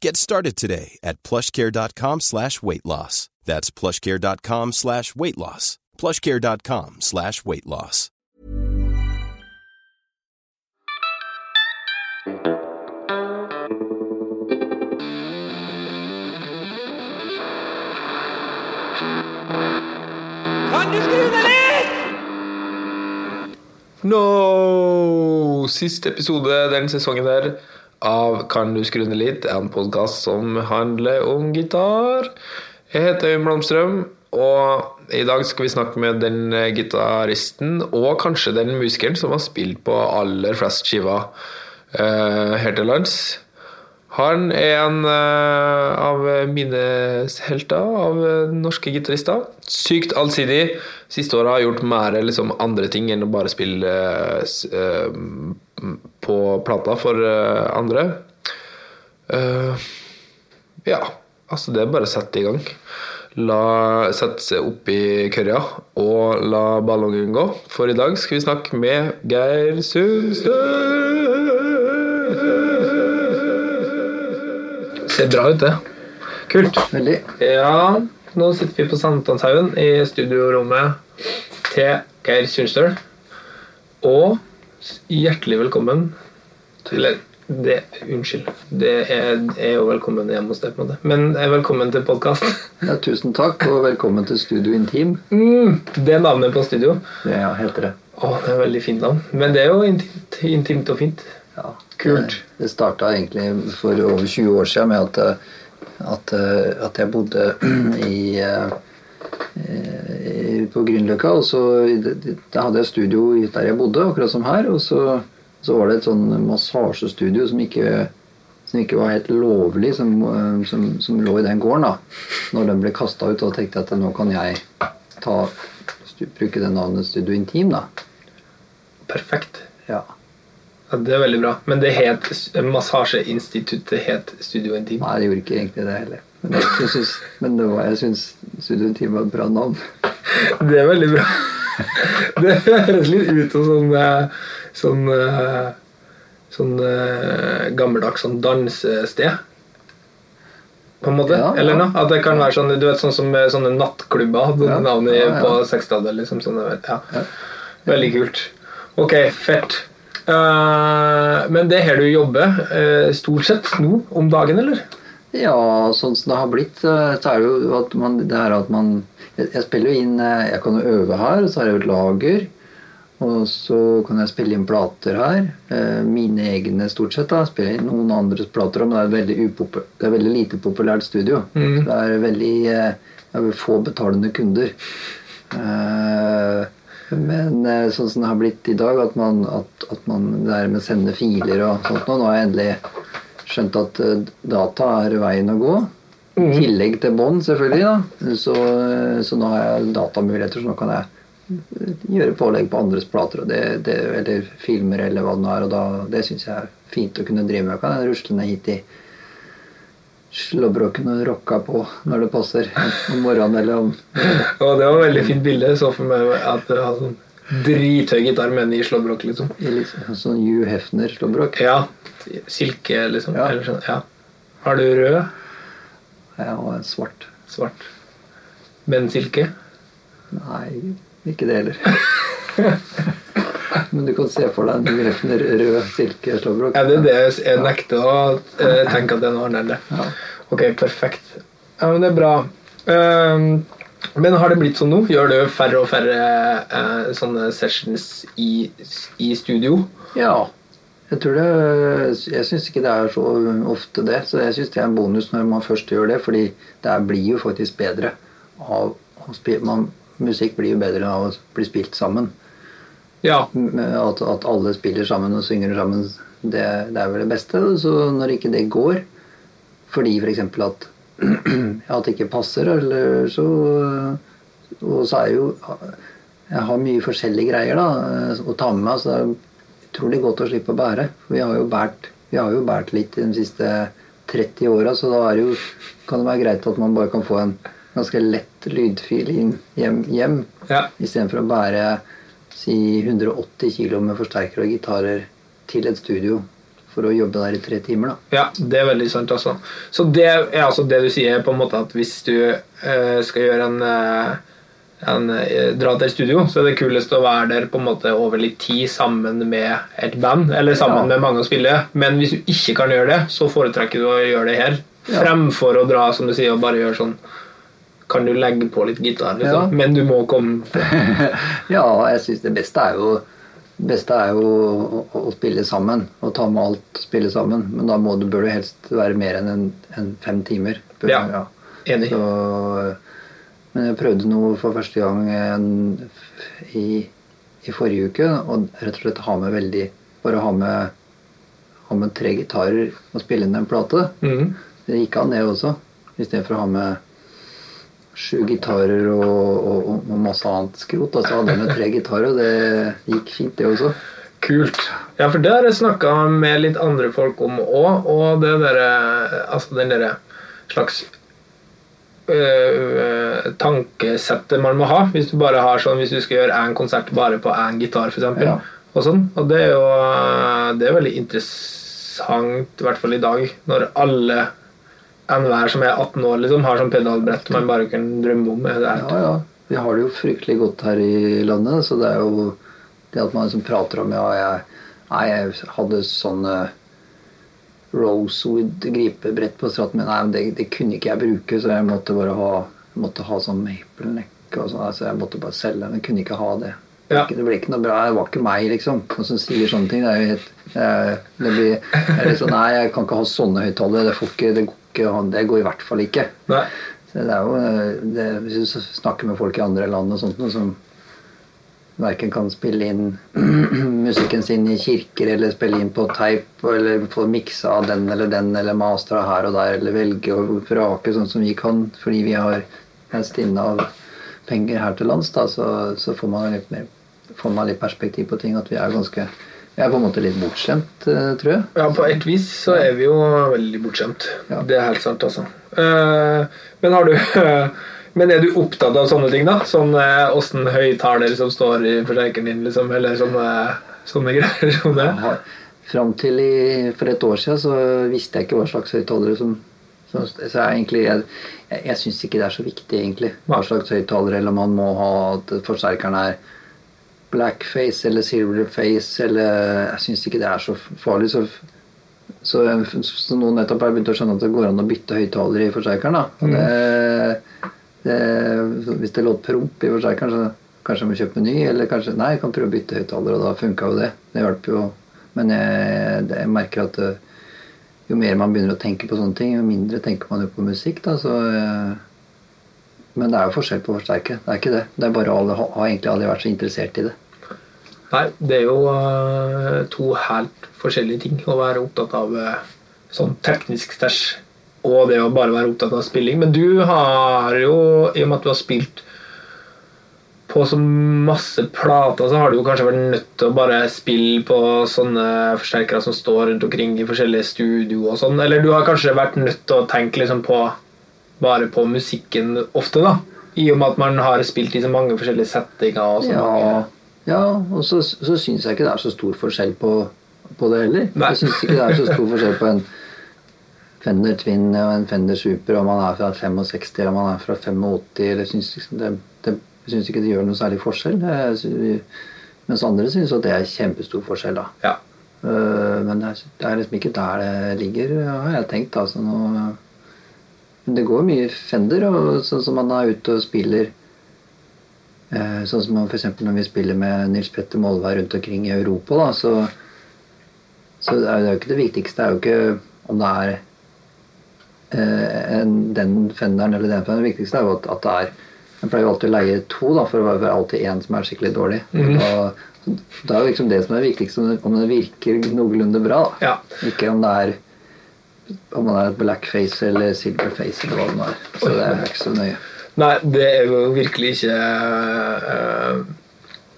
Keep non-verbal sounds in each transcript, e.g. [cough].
Get started today at plushcare.com slash weight loss. That's plushcare.com slash weight loss. plushcare.com slash weight loss. No! Siste episode den sesongen der av Kan du skru ned litt? en podkast som handler om gitar. Jeg heter Øyvind Blomstrøm, og i dag skal vi snakke med den gitaristen, og kanskje den musikeren som har spilt på aller flest skiver uh, her til lands. Han er en uh, av mine helter av uh, norske gitarister. Sykt allsidig. Siste året har jeg gjort mer liksom, andre ting enn å bare spille uh, på plata for andre. ja, altså det er bare å sette i gang. La sette seg opp i kørja og la ballongen gå. For i dag skal vi snakke med Geir Sundstø. Ser bra ut, det. Kult. Veldig. Ja, nå sitter vi på Sankthanshaugen i studiorommet til Geir Sundstøl. Og hjertelig velkommen Eller det, unnskyld. Det er, er jo velkommen hjemme hos deg, på en måte. Men velkommen til podkast. [laughs] Ja, tusen takk, og velkommen til Studio Intim. Mm, det er navnet på studio. Ja, heter det. Å, det er veldig fint navn. Men det er jo intimt, intimt og fint. Ja, Kult. Det, det starta egentlig for over 20 år siden med at, at, at jeg bodde [clears throat] i på Grünerløkka. Og så da hadde jeg studio der jeg bodde, akkurat som her. Og så, så var det et sånn massasjestudio som ikke, som ikke var helt lovlig, som, som, som, lå i den gården. da Når den ble kasta ut, da tenkte jeg at nå kan jeg ta, bruke det navnet Studio Intim. da Perfekt. Ja. Ja, det er veldig bra. Men det het Massasjeinstituttet het Studio Intim? Nei, det gjorde ikke egentlig det heller. Men jeg synes, men det var, jeg syns Studio Intim var et bra navn. Det er veldig bra. [laughs] Det høres litt ut som sånn sånn, sånn gammeldags sånn dansested. På en måte? Ja. Eller noe? At det kan være sånn, du vet, sånn som sånne nattklubber hadde Ja, navnet ja, på 60-tallet. Liksom, sånne. Veldig kult. Ok, fett. Uh, men det er her du jobber uh, stort sett nå om dagen, eller? Ja, sånn som det har blitt, så er det jo at man, det er at man jeg, spiller jo inn eh, Jeg kan jo øve her, og så har jeg jo et lager. Og så kan jeg spille inn plater her. eh, Mine egne, stort sett. da Spiller inn noen andres plater men det er, veldig upopul det er veldig lite populært studio. Mm. Det er veldig eh, det er få betalende kunder. Men sånn som det har blitt i dag, at man, at, at man det er med å sende filer og sånt nå, nå har jeg endelig skjønt at eh, data er veien å gå. I tillegg til bånd, selvfølgelig. da så, eh, så nå har jeg datamuligheter, så nå kan jeg eh, gjøre pålegg på andres plater og det, det, eller filmer eller hva det nå er. Og da, det syns jeg er fint å kunne drive med. Kan jeg rusle ned hit i slåbroken og rocka på når det passer. Om morgenen eller om Og det var et veldig fint bilde. Så for meg at det var sånn drithøy gitar med en i slåbrok, liksom. litt sånn Hugh Hefner-slåbrok. Ja. Silke, liksom. Ja. Eller sånn. Ja. Har du rød? Ja, og en svart. Svart? Men silke? Nei, ikke det heller. [laughs] Men du kan se for deg en Hugh Hefner rød silkeslåbrok. Er det det jeg nekter å eh, tenke at det er noe annet? Ja. Ok, perfekt. Ja, men det er bra. Ehm, Men har det blitt sånn nå? Gjør du færre og færre eh, sånne sessions i, i studio? Ja. Jeg tror det Jeg syns ikke det er så ofte det. Så jeg syns det er en bonus når man først gjør det, fordi det blir jo faktisk bedre av man, Musikk blir jo bedre av å bli spilt sammen. Ja. At, at alle spiller sammen og synger sammen, det, det er vel det beste. Så når ikke det går, fordi f.eks. For at [clears throat] at det ikke passer, eller så Og så er jo Jeg har mye forskjellige greier da, å ta med meg, så det er utrolig godt å slippe å bære. Vi har jo båret, båret litt de siste 30 åra, så da det jo, kan det være greit at man bare kan få en ganske lett lydfil inn hjem, hjem Ja. istedenfor å bære si 180 kg med forsterkere og gitarer til et studio for å jobbe der i tre timer. da. Ja, det er veldig sant. altså. Så det er altså det du sier, på en måte at hvis du eh, skal gjøre en, eh, en eh, dra til et studio, så er det kulest å være der på en måte over litt tid sammen med et band, eller sammen Ja. med mange å spille. Men hvis du ikke kan gjøre det, så foretrekker du å gjøre det her, Ja. fremfor å dra som du sier, og bare gjøre sånn Kan du legge på litt gitar, liksom? Ja. Men du må komme [laughs] ja, jeg syns det beste er jo det beste er jo å, å, å spille sammen og ta med alt spille sammen. Men da må du, bør du helst være mer enn en, en fem timer. Bør, Ja. Enig. Så, men jeg prøvde noe for første gang i, i forrige uke. Og rett og slett ha med veldig Bare ha med, ha med tre gitarer og spille inn en plate. Mm. Det gikk an, det også. Istedenfor å ha med sju gitarer og, og, og masse annet skrot. så hadde jeg med tre gitarer, og det gikk fint, det også. Kult. Ja, for det har jeg snakka med litt andre folk om òg, og det derre Altså den derre slags øh, tankesettet man må ha hvis du bare har sånn Hvis du skal gjøre én konsert bare på én gitar, f.eks. Ja. Og sånn. Og det er jo Det er veldig interessant, i hvert fall i dag, når alle enhver som er 18 år, liksom, har sånn pedalbrett man bare kan drømme om. Det Ja, ja. Vi har det jo fryktelig godt her i landet, så det er jo det at man liksom prater om Ja, jeg, nei, jeg hadde sånne Rosewood gripebrett på straten min. Nei, men det, det kunne ikke jeg bruke, så jeg måtte bare ha, måtte ha sånn maple neck og sånn. Altså, jeg måtte bare selge den. Jeg kunne ikke ha det. Ja. Det ble ikke noe bra. Det var ikke meg, liksom. Noen som sier sånne ting. Det er jo helt er- det blir jeg er sånn, Nei, jeg kan ikke ha sånne høyttalere. Det, det, det går i hvert fall ikke. Nei. Så det er jo, det, Hvis du snakker med folk i andre land og sånt, noe som verken kan spille inn [clears throat] musikken sin i kirker eller spille inn på teip eller få miksa av den eller den eller mastra her og der eller velge og vrake sånn som vi kan fordi vi har en stinne av penger her til lands, da, så, så får man litt mer får man litt perspektiv på ting. At vi er ganske Vi er på en måte litt bortskjemt, eh, tror jeg. Ja, på et vis så er vi jo veldig bortskjemt. Ja. Det er helt sant, altså. Eh, men har du [laughs] Men er du opptatt av sånne ting, da? Sånn eh, høyttaler som står i forsterkeren din, liksom? Eller sånne, sånne [laughs] greier som det? Ja, Fram til i, for et år siden så visste jeg ikke hva slags høyttalere som så, så jeg egentlig, jeg, jeg, jeg syns ikke det er så viktig, egentlig. Hva slags høyttalere, eller man må ha at forsterkeren er blackface eller silverface, eller Jeg syns ikke det er så farlig. Så, så, så nå nettopp har jeg begynt å skjønne at det går an å bytte høyttalere i forsterkeren. da. Og det, det, hvis det låt promp i forsterkeren, seg, kanskje jeg må kjøpe ny, eller kanskje Nei, jeg kan prøve å bytte høyttaler, og da funka jo det. Det hjalp jo. Men jeg, jeg merker at eh, jo mer man begynner å tenke på sånne ting, jo mindre tenker man jo på musikk. da, så... eh, Men det er jo forskjell på forsterkere. Det er ikke det. Det er bare alle har egentlig aldri vært så interessert i det. Nei, det er jo uh, to helt forskjellige ting å være opptatt av uh, sånn teknisk stæsj og det å bare være opptatt av spilling. Men du har jo, i og med at du har spilt på så masse plater, så har du jo kanskje vært nødt til å bare spille på sånne forsterkere som står rundt omkring i forskjellige studio og sånn. Eller du har kanskje vært nødt til å tenke liksom på bare på musikken ofte, da. I og med at man har spilt i så mange forskjellige settinger. og så Ja, mange... ja og så, så syns jeg ikke det er så stor forskjell på, på det heller. Nei. Jeg syns ikke det er så stor forskjell på en Fender Twin og en Fender Super om man er fra 65 eller om man er fra 85. Eller syns liksom det, det, syns ikke det gjør noe særlig forskjell. Mens andre syns at det er kjempestor forskjell. da. Ja. Øh, Men det er, er liksom ikke der det ligger, har jeg tenkt. altså nå det går mye Fender, og sånn som man er ute og spiller eh, Sånn som f.eks. når vi spiller med Nils Petter Molvær rundt omkring i Europa, da, så, så er det jo ikke det viktigste. Det er jo ikke om det er eh, en, den Fenderen eller den Fenderen. Det viktigste er jo at, at det er Jeg pleier jo alltid å leie to, da, for det er alltid én som er skikkelig dårlig. Mm. og, det er jo liksom det som er viktigst, om det- virker noenlunde bra. Da. Ja. Ikke om det er om man er et blackface eller silverface eller hva det nå er. Så det er ikke så nøye. Nei, det er jo virkelig ikke eh,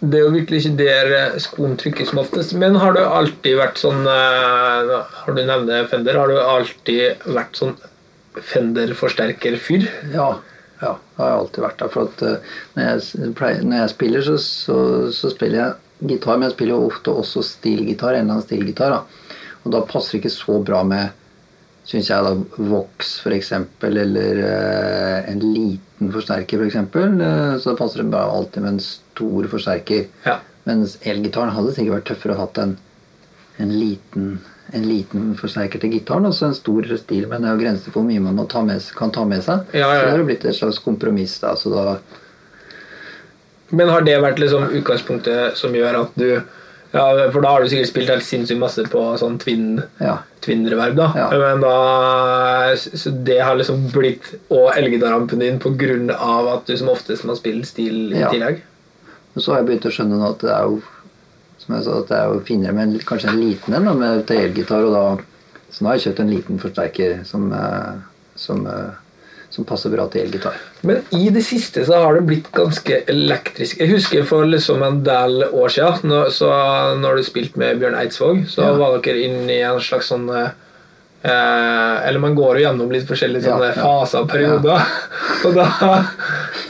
Det er jo virkelig ikke der eh, skoen trykker som oftest. Men har du alltid vært sånn Har du nevnt Fender? Har du alltid vært sånn Fender-forsterker-fyr? Ja, ja, det har jeg alltid vært der. For at eh, når, jeg, pleier, når jeg spiller, så, så, så spiller jeg gitar, men jeg spiller jo ofte også stilgitar. En eller annen stilgitar. Da. Og da passer det ikke så bra med Syns jeg da Vox f.eks. eller uh, en liten forsterker f.eks. Uh, så passer det bra alltid med en stor forsterker. Ja. Mens elgitaren hadde sikkert vært tøffere å hatt en, en, liten, en liten forsterker til gitaren og så en stor stil. Men det er jo grenser for hvor mye man må ta med, kan ta med seg. Ja, ja. Så det har blitt et slags kompromiss. da, så da Men har det vært liksom utgangspunktet som gjør at du ja, For da har du sikkert spilt helt sinnssykt masse på sånn twin ja, Twin-reverb, da. Ja. Men da Så det har liksom blitt Og elgitarampen din på grunn av at du som oftest må spille stil i Ja. tillegg? Så har jeg begynt å skjønne nå at det er jo som jeg sa, at det er jo finere med kanskje en liten en med til elgitar. og da, Så nå har jeg kjøpt en liten forsterker som, eh, som, eh, som passer bra til elgitar. Men i det siste så har det blitt ganske elektrisk. Jeg husker for liksom en del år siden, når, så når du spilte med Bjørn Eidsvåg, så Ja. var dere inne i en slags sånn eh, Eller man går jo gjennom litt forskjellige Ja, sånne ja. faser og perioder. [laughs] Og, da,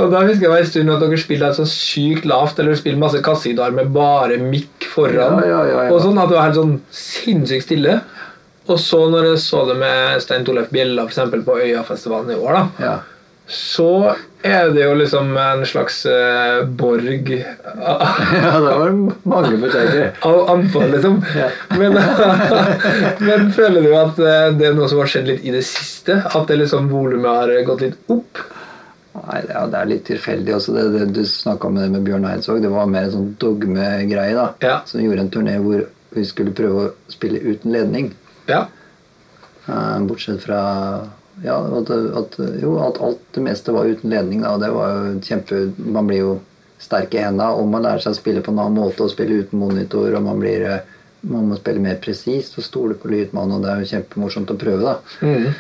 og da husker jeg en stund at dere spilte et sånn sykt lavt, eller spilte masse kassegitar med bare mikk foran. Ja, ja. Og sånn at det var helt sånn sinnssykt stille. Og så når jeg så det med Stein Torleif Bjella for eksempel, på Øyafestivalen i år, da, Ja. så er det jo liksom en slags uh, borg [laughs] ja, det var mange forsterkere. [laughs] av antall, liksom. Men, [laughs] men føler du at eh, det er noe som har skjedd litt i det siste? At det liksom volumet har gått litt opp? Nei, det er, det er litt tilfeldig. også det, det Du snakka om det med Bjørn Eidsvåg. Det var mer en sånn dogmegreie. da Ja. Så vi gjorde en turné hvor vi skulle prøve å spille uten ledning. Ja. Eh, bortsett fra ja, at, at, jo, at alt det meste var uten ledning. Da, og det var jo kjempe Man blir jo sterk i hendene, og man lærer seg å spille på en annen måte og spille uten monitor. og man blir eh, man må spille mer presist og stole på lydmannen, og det er jo kjempemorsomt å prøve. da Mhm.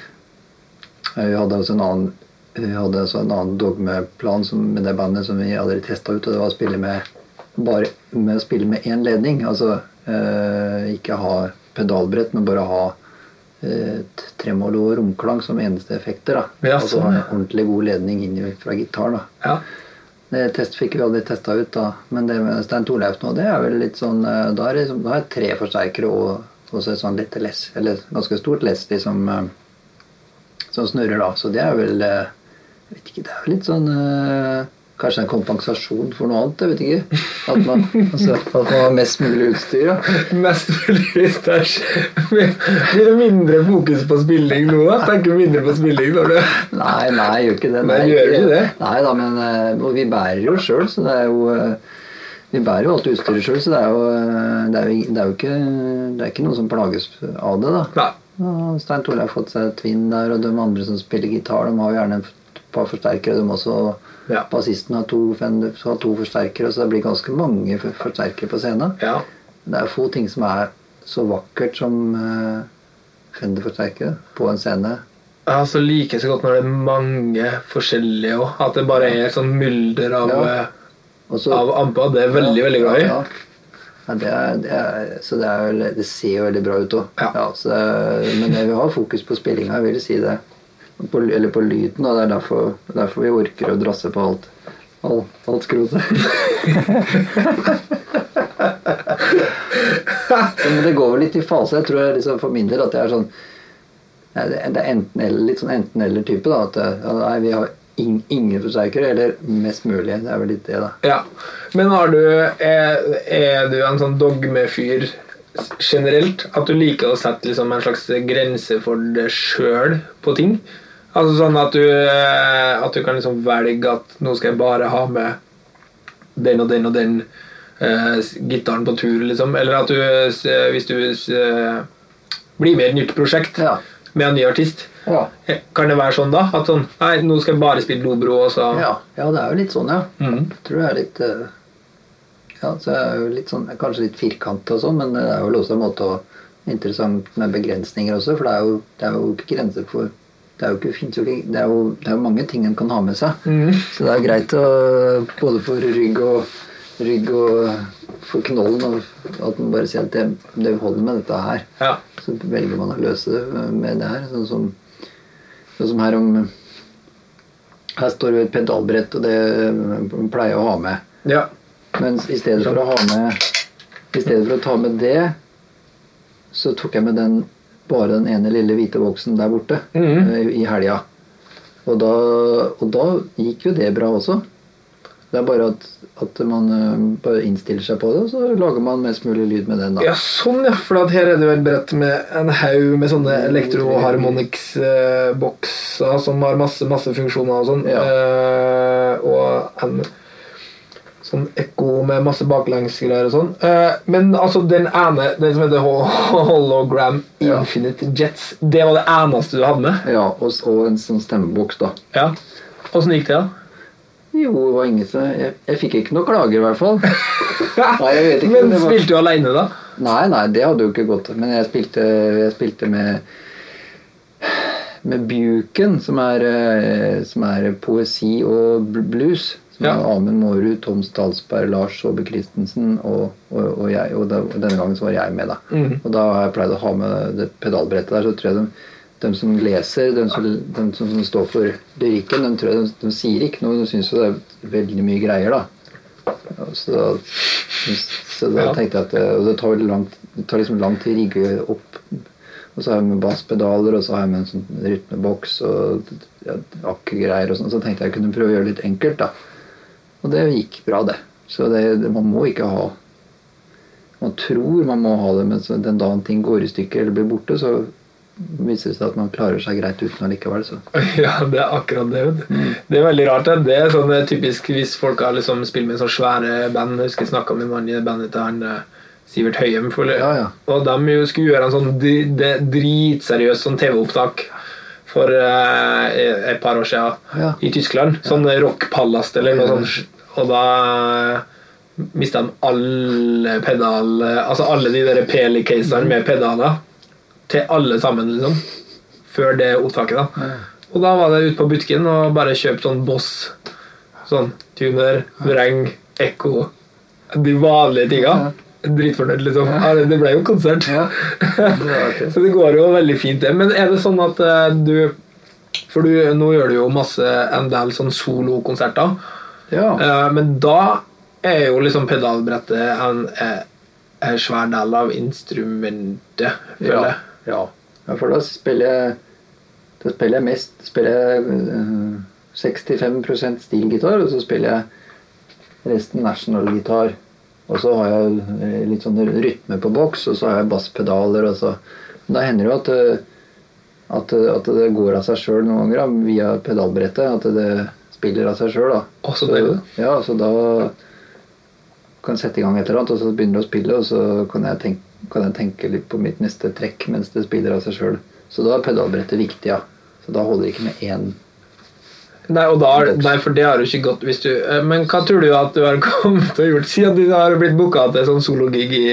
Eh, Vi hadde også en annen vi hadde altså en annen dogmeplan som, med det bandet som vi aldri testa ut. og Det var å spille med bare med å spille med én ledning. Altså eh, ikke ha pedalbrett, men bare ha eh, tremolo og romklang som eneste effekter. da Ja, Altså sånn, ha en ordentlig god ledning inn fra gitaren. da ja. det test fikk vi aldri testa ut, da. Men det med Stein Torleif nå, det er vel litt sånn eh, Da er det liksom, da er det tre forsterkere og og så et sånn lite less, eller ganske stort less, liksom, som snurrer, da. Så det er vel eh, Jeg vet ikke, det er jo litt sånn eh, Kanskje en kompensasjon for noe annet, jeg vet ikke. At man, altså, at man har mest mulig utstyr. Ja. [laughs] Mest mulig stæsj. Blir det mindre fokus på spilling nå, da? Tenker du mindre på spilling når du Nei, nei, jeg gjør ikke det. Nei, gjør du ikke det? Nei da, men eh, vi bærer jo sjøl, så det er jo eh, Vi bærer jo alt utstyret sjøl, så det er jo, det er jo, det er jo ikke, det er ikke noen som plages av det, da. Nei. Stein Tore har fått seg tvinn der, og de andre som spiller gitar, de har jo gjerne et par forsterkere, de også. Ja. Bassisten har to, har to forsterkere, så det blir ganske mange forsterkere på scenen. Ja. Det er få ting som er så vakkert som uh, Fender-forsterkere på en scene. Jeg altså, liker så godt når det er mange forskjellige òg. At det bare er sånn mylder av, Ja. Også, av amper. Det er veldig, veldig glad i. Ja, ja. det er, det er, så det, er, det ser jo veldig bra ut òg. Ja. men jeg vil ha fokus på spillinga, jeg vil si det. På, eller på lyden. Og det er derfor, derfor vi orker å drasse på alt. All, alt skrotet. men det går vel litt i fase. Jeg tror jeg liksom for min del at det er sånn det er enten eller, litt sånn enten-eller-type. da, At ja, nei, vi har in, ingen forsterkere, eller mest mulig. Det er vel litt det, da. Ja. Men du, er, er du en sånn dogmefyr generelt? At du liker å sette liksom en slags grense for deg sjøl på ting? Altså sånn at du, eh, at du kan liksom velge at nå skal jeg bare ha med den og den og den uh, gitaren på tur, liksom. Eller at du, uh, hvis du uh, blir med i et nytt prosjekt Ja. med en ny artist, Ja. kan det være sånn da? At sånn Nei, nå skal jeg bare spille Lobro, og så Ja, ja, det er jo litt sånn, ja. Mm. Jeg tror det er litt Ja, så er jo litt sånn, kanskje litt firkanta og sånn, men det er jo også en måte å interessant med begrensninger også, for det er jo, det er jo ikke grenser for det er jo ikke, finnes jo ikke, det er jo, det er jo mange ting en kan ha med seg. Så det er greit å, både for rygg og rygg og for knollen og at man bare sier at det, det holder med dette her. Ja. Så velger man å løse det med det her. Sånn som, sånn som her om Her står jo et pedalbrett, og det man pleier å ha med. ja. Men i stedet for å ha med I stedet for å ta med det, så tok jeg med den bare den ene lille hvite boksen der borte eh, i helga. Og da, og da gikk jo det bra også. Det er bare at, at man eh, bare innstiller seg på det, og så lager man mest mulig lyd med den. da. Ja, sånn, ja. For her er det jo et brett med en haug med sånne elektroharmonix-bokser som har masse masse funksjoner og sånn. Ja. Eh, og en sånn ekko med masse baklengsgreier og sånn. Eh, men altså, den ene, den som heter Hologram Hologram Ja. Infinite Jets, det var det eneste du hadde med? Ja, og, og en sånn stemmeboks, da. Ja. Åssen gikk det, da? Jo, det var ingen som Jeg, jeg fikk ikke noe klager, i hvert fall. [laughs] Nei, jeg vet ikke, Men var- spilte du aleine, da? Nei, nei, det hadde jo ikke gått. Men jeg spilte, jeg spilte med med Buken, som er, eh, som er poesi og bl- blues. Ja. Amund Mårud, Tom Stalsberg, Lars Saabye Christensen og, og, og jeg. Og, da, og denne gangen så var jeg med, da. Mm. Og da har jeg pleid å ha med det pedalbrettet der. Så tror jeg de, de som leser, de som, de som står for lyrikken, de, tror jeg de, de sier ikke noe. De syns jo det er veldig mye greier, da. Så da, så da Ja. tenkte jeg at det, og det tar, langt, det tar liksom lang tid å rigge opp. Og så har jeg med basspedaler, og så har jeg med en sånn rytmeboks og ja, akkugreier og sånn. Så tenkte jeg jeg kunne prøve å gjøre det litt enkelt, da. Og det gikk bra, det. Så det, man må ikke ha Man tror man må ha det, men så den dagen ting går i stykker eller blir borte, så viser det seg at man klarer seg greit uten allikevel. Så. [laughs] Ja, det er akkurat det. Mm. Det er veldig rart. Det, det er sånn typisk hvis folk har liksom spilt med sånn svære band. Jeg husker jeg snakka med mannen mann i bandet til han eh, Sivert Høyem. For, Ja, ja. Og de skulle gjøre en sånn dri- dritseriøs sånn TV-opptak for eh, et par år siden Ja. i Tyskland. Sånn rockpalast eller noe sånt. Og da mista de alle pedal Altså alle de der Peli-casene med pedaler til alle sammen, liksom. Før det opptaket, da. Og da var det ut på butikken og bare kjøpt sånn Boss. Sånn tuner, vreng, ekko. De vanlige tinga. Dritfornøyd, liksom. Ja, det- ble jo konsert. Ja, det. [laughs] Så det går jo veldig fint, det. Men er det sånn at eh, du For du, nå gjør du jo masse en del sånn solokonserter. Ja. Eh, men da er jo liksom pedalbrettet en, eh, en svær del av instrumentet, føler jeg. ja. ja, for da spiller jeg Da spiller jeg mest spiller jeg eh, 65 stilgitar, og så spiller jeg resten national-gitar. Og så har jeg eh, litt sånn rytme på boks, og så har jeg basspedaler. Og så. Men da hender det jo at, eh, at, at det går av seg sjøl noen ganger da, via pedalbrettet. At det spiller av seg sjøl. Å, så deilig. Ja, så da kan jeg sette i gang et eller annet, og så begynner det å spille, og så kan jeg tenke, kan jeg tenke litt på mitt neste trekk mens det spiller av seg sjøl. Så da er pedalbrettet viktig, ja. Så da holder det ikke med én Nei, og da, nei, for det har du ikke gått hvis du eh, Men hva tror du at du har [laughs] kommet og gjort siden du har blitt booka til sånn sologig i,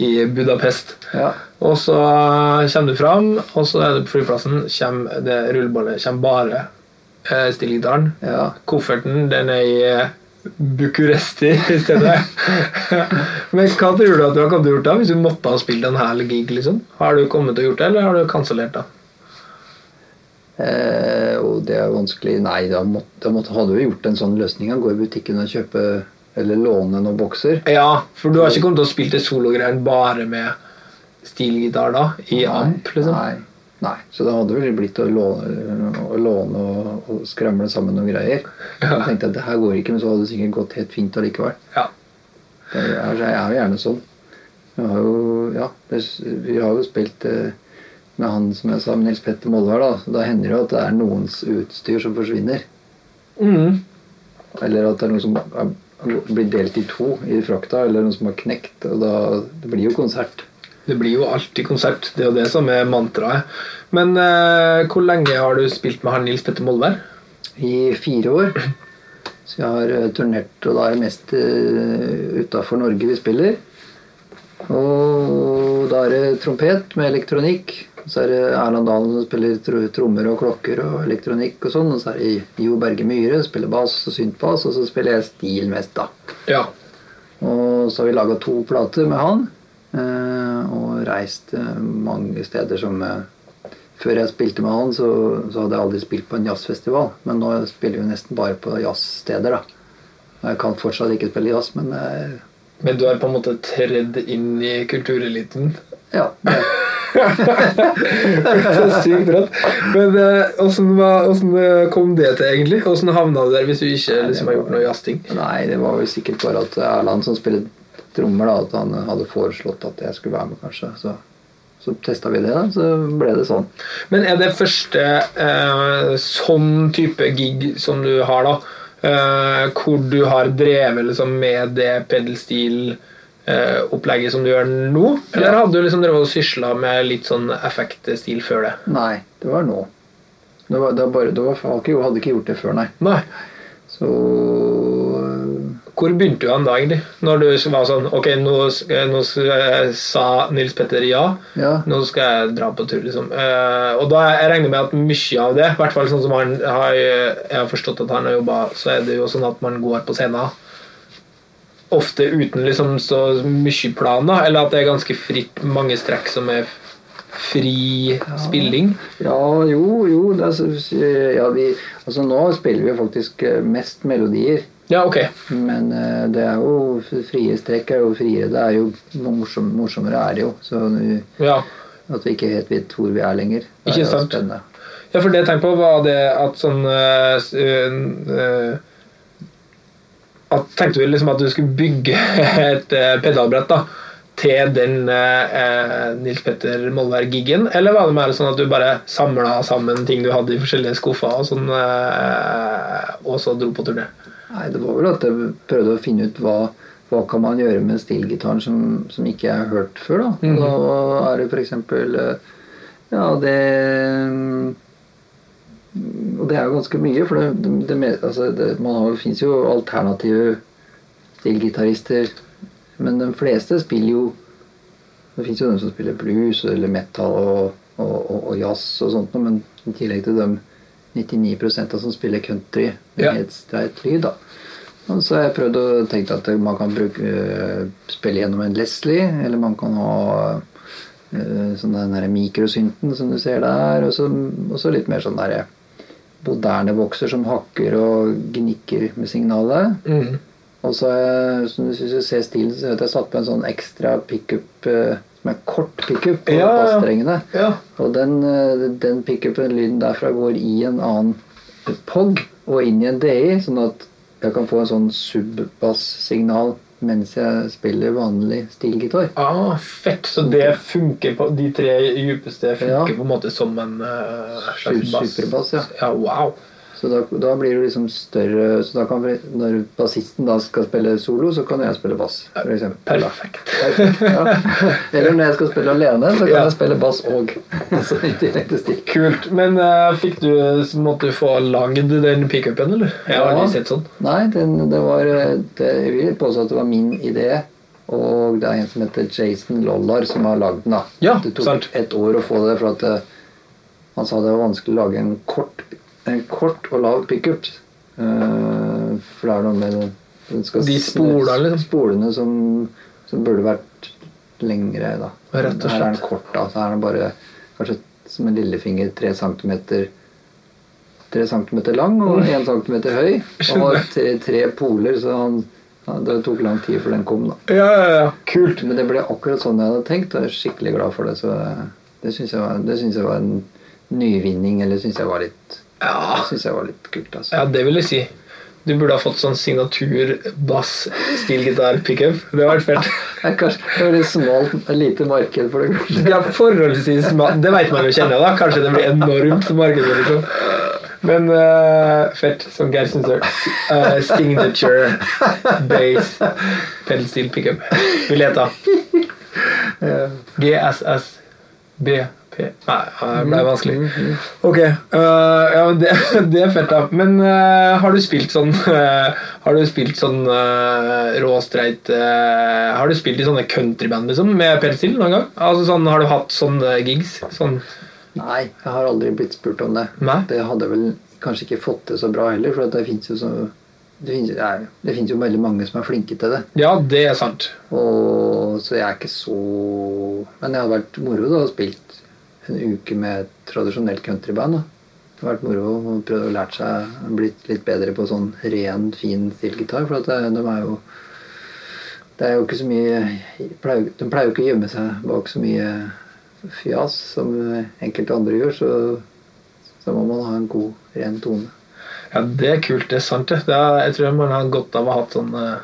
i Budapest? Ja. Og så kommer du fram, og så er du på flyplassen. Kommer det rulleballet kommer bare eh, stillgitaren. ja. Kofferten den er i eh, Bucuresti [laughs] i stedet. Men hva tror du at du har kommet til å gjort da hvis du måtte ha spilt en hel gig? liksom? Har du kommet å gjort det, eller har du kansellert? det? Eh, og det er vanskelig Nei, da, måtte, da måtte, hadde vi gjort en sånn løsning. Gå i butikken og kjøpe eller låne noen bokser. Ja, for du har ikke kommet til å spille det sologreiene bare med stilgitar da? I amp, liksom? Nei. Nei. Så det hadde vel blitt å låne, å låne og, og skramle sammen noen greier. Ja. Jeg tenkte at det her går ikke, men så hadde det sikkert gått helt fint allikevel. Ja. Er, jeg er jo gjerne sånn. Vi har jo, ja, det, vi har jo spilt eh, med han som jeg sa, med Nils Petter Molvær, da, da hender det jo at det er noens utstyr som forsvinner. Mm. Eller at det er noe som er, blir delt i to i frakta, eller noe som har knekt. Og da, det blir jo konsert. Det blir jo alltid konsert. Det er jo det som er mantraet. Men eh, hvor lenge har du spilt med han Nils Petter Molvær? I fire år. Så jeg har eh, turnert, og da er det mest uh, utafor Norge vi spiller. Og da er det trompet med elektronikk. Så er det Erland Dalen som spiller tr trommer og klokker og elektronikk og sånn. Og så er det Jo Berge Myhre spiller bass og syntbass, og så spiller jeg stil mest, da. Ja. Og så har vi laga to plater med han. eh, Og reist eh, mange steder som eh, Før jeg spilte med han, så, så hadde jeg aldri spilt på en jazzfestival. Men nå spiller vi nesten bare på jazzsteder, da. Jeg kan fortsatt ikke spille jazz, men eh, Men du er på en måte tredd inn i kultureliten? Ja. Så [laughs] sykt rått. Men eh, åssen var- åssen, eh, kom det til, egentlig? Åssen havna du der hvis du ikke liksom, har gjort noe jazzting? nei, det var vel sikkert bare at Erland som spiller trommer, da, at han hadde foreslått at jeg skulle være med, kanskje. Så, så testa vi det, da. Så ble det sånn. Men er det første eh, sånn type gig som du har, da? Eh, hvor du har drevet liksom, med det pedelstil-opplegget som du gjør nå? Eller Ja. hadde du liksom drevet og sysla med litt sånn effektstil før det? Nei, det var nå. Det var, det var bare, det var, jeg hadde ikke- gjort det før, nei. Nei. Så Hvor begynte du han da, egentlig? Når du var sånn Ok, nå, nå sa Nils Petter ja. ja. Nå skal jeg dra på tur, liksom. Eh, og da jeg regner med at mye av det, i hvert fall sånn som han jeg har forstått at han har jobba, så er det jo sånn at man går på scenen ofte uten liksom så mye planer. Eller at det er ganske fritt, mange strekk som er fri spilling. Ja, jo, jo. Er, ja, vi, altså nå spiller vi faktisk eh, mest melodier. Ja, ok. Men eh, det er jo frie strekk er jo friere. Det er jo morsom, morsommere er det jo. Så nu- Ja. at vi ikke helt vet hvor vi er lenger. Det Ikke er jo sant. spennende. Ja, for det jeg tenkte på, var det at sånn øh, eh, at Tenkte du liksom at du skulle bygge [laughs] et eh, pedalbrett da til den eh, Nils Petter Molvær-giggen? Eller var det mer sånn at du bare samla sammen ting du hadde i forskjellige skuffer, og, sånn, eh, og så dro på turné? Nei, det var vel at jeg prøvde å finne ut hva, hva kan man gjøre med stilgitaren som, som ikke har hørt før. Da, Mhm. da er det f.eks. Ja, det Og det er jo ganske mye, for det, det, det, altså, det, man har, det fins jo alternative stilgitarister, men de fleste spiller jo Det fins jo de som spiller blues eller metal og, og, og, og jazz og sånt men i tillegg til dem 99 av som spiller country med Ja. helt streit lyd, da. Og så har jeg prøvd å tenke at man kan bruke, øh, spille gjennom en Leslie, eller man kan ha øh, sånn den der mikrosynten som du ser der, og så, litt mer sånn der moderne bokser som hakker og gnikker med signalet. Mm. Og så som du synes du ser stilen, så vet jeg at jeg satt på en sånn ekstra pickup øh, som er kort pickup på Ja, bassstrengene. ja. Og den, øh, den pickupen, lyden derfra, går i en annen POG og inn i en DI, sånn at jeg kan få en sånn subbass-signal mens jeg spiller vanlig stilgitar. Ah, fett. Så det funker på De tre djupeste funker Ja. på en måte som en uh, bass? superbass, ja. ja. Wow. Så da, da blir det liksom større Så da kan vi, når bassisten da skal spille solo, så kan jeg spille bass. For eksempel. Perfekt. Perfekt, ja. Eller når jeg skal spille alene, så kan Ja. jeg spille bass og. Så i tillegg til stikk. Kult. Men uh, fikk du måtte du få lagd den pickupen, eller? Jeg har aldri sett sånn. Nei, den, det var det, Jeg vil påstå at det var min idé. Og det er en som heter Jason Lollar som har lagd den. da Ja, Det tok sant. et år å få det, for at det, han sa det var vanskelig å lage en kort, en kort og lav pickup. Uh, for det er noe med den, skal, De spolene, liksom. Spolene som, som burde vært lengre, da. Her er den kort, da. Så her er den bare kanskje som en lillefinger tre centimeter 3 cm lang og 1 cm høy. Og har tre, tre poler, så han, ja, det tok lang tid før den kom. da. Ja, ja, ja. Kult. Men det ble akkurat sånn jeg hadde tenkt, og jeg er skikkelig glad for det. Så det syns jeg, jeg var en nyvinning, eller syns jeg var litt Ja. det syns jeg var litt kult. altså. ja, det vil jeg si. Du burde ha fått sånn signatur bass stilgitar pickup. [laughs] Det hadde vært fett. Er kanskje det blir smalt, lite marked for det, kanskje. [laughs] Ja, forholdsvis Det vet man jo kjenner, da. Kanskje det blir enormt marked. Liksom. Men uh, fett. Som Geir syns er. Uh, signature base pedal steel pickup. Vil hete [laughs] Nei, det ble vanskelig. Ok. Uh, ja, men det, [laughs] det er fett, da. Men uh, har du spilt sånn uh, [laughs] Har du spilt sånn uh, råstreit eh, Har du spilt i sånne countryband liksom, med pedal noen gang? Altså sånn, Har du hatt sånne gigs? Sånn Nei, jeg har aldri blitt spurt om det. Nei? Det hadde jeg vel kanskje ikke fått det så bra heller, for det fins jo så det finnes, nei, det finnes jo veldig mange som er flinke til det. Ja, det er sant. Og, så jeg er ikke så Men det hadde vært moro da, å spilt en uke med tradisjonelt countryband. Da. Det har vært moro å prøve å lære seg blitt litt bedre på sånn ren, fin stilgitar. For at det, de er jo Det er jo ikke så mye de pleier, de pleier jo ikke å gjemme seg bak så mye fjas som enkelte andre gjør. Så, så må man ha en god, ren tone. Ja, Det er kult. Det er sant. det. det er, jeg tror man har godt av å ha hatt sånn eh,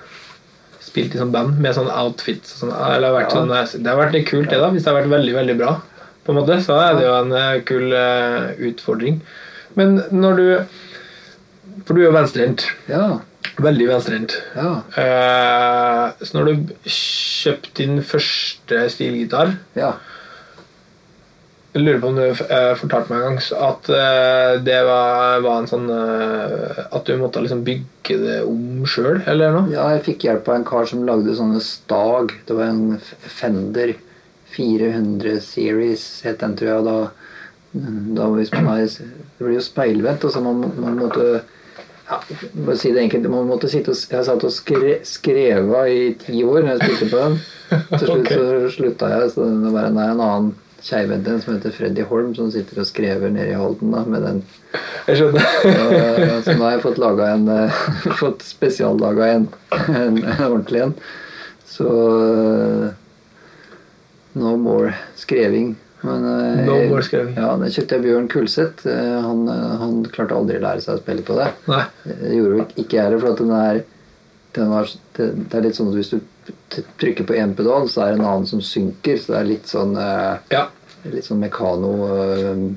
Spilt i sånn band med sånn outfits. Sånn, eller vært Ja. sånn, eh, det har vært litt kult, det, da. Hvis det har vært veldig, veldig bra, på en måte, så er det jo en eh, kul eh, utfordring. Men når du For du er jo venstrehendt. Ja. Veldig venstrehendt. Ja. Eh, så når du kjøpte din første stilgitar Ja. Jeg lurer på om du eh, fortalte meg en gang at eh, det var, var en sånn eh, At du måtte liksom bygge det om sjøl, eller noe? Ja, jeg fikk hjelp av en kar som lagde sånne stag. Det var en Fender. Fender 400 Series, het den, tror jeg. Da, da hvis man er, det blir jo speilvendt, og så man, man måtte ja, si det enkelt, man måtte sitte og, Jeg satt og skre, skreva i ti år når jeg spilte på den. Til slutt [laughs] okay. så slutta jeg. Så det var en, en annen keivhendt en som heter Freddy Holm, som sitter og skrever nede i Halden da, med den Jeg skjønner. [laughs] Eh, Så nå har jeg fått en eh, [laughs] Fått spesiallaga en, en, en ordentlig en. Så No more skreving. Men, no No more skreving. Ja, det kjøpte jeg Bjørn Kulseth. Eh, Han, eh, han klarte aldri å lære seg å spille på det. Nei. Det gjorde jo ikke jeg heller, for at den er den var, det, det er litt sånn at hvis du trykker på én pedal, så er det en annen som synker. Så det er litt sånn eh, Ja. Litt sånn mekano-aktig.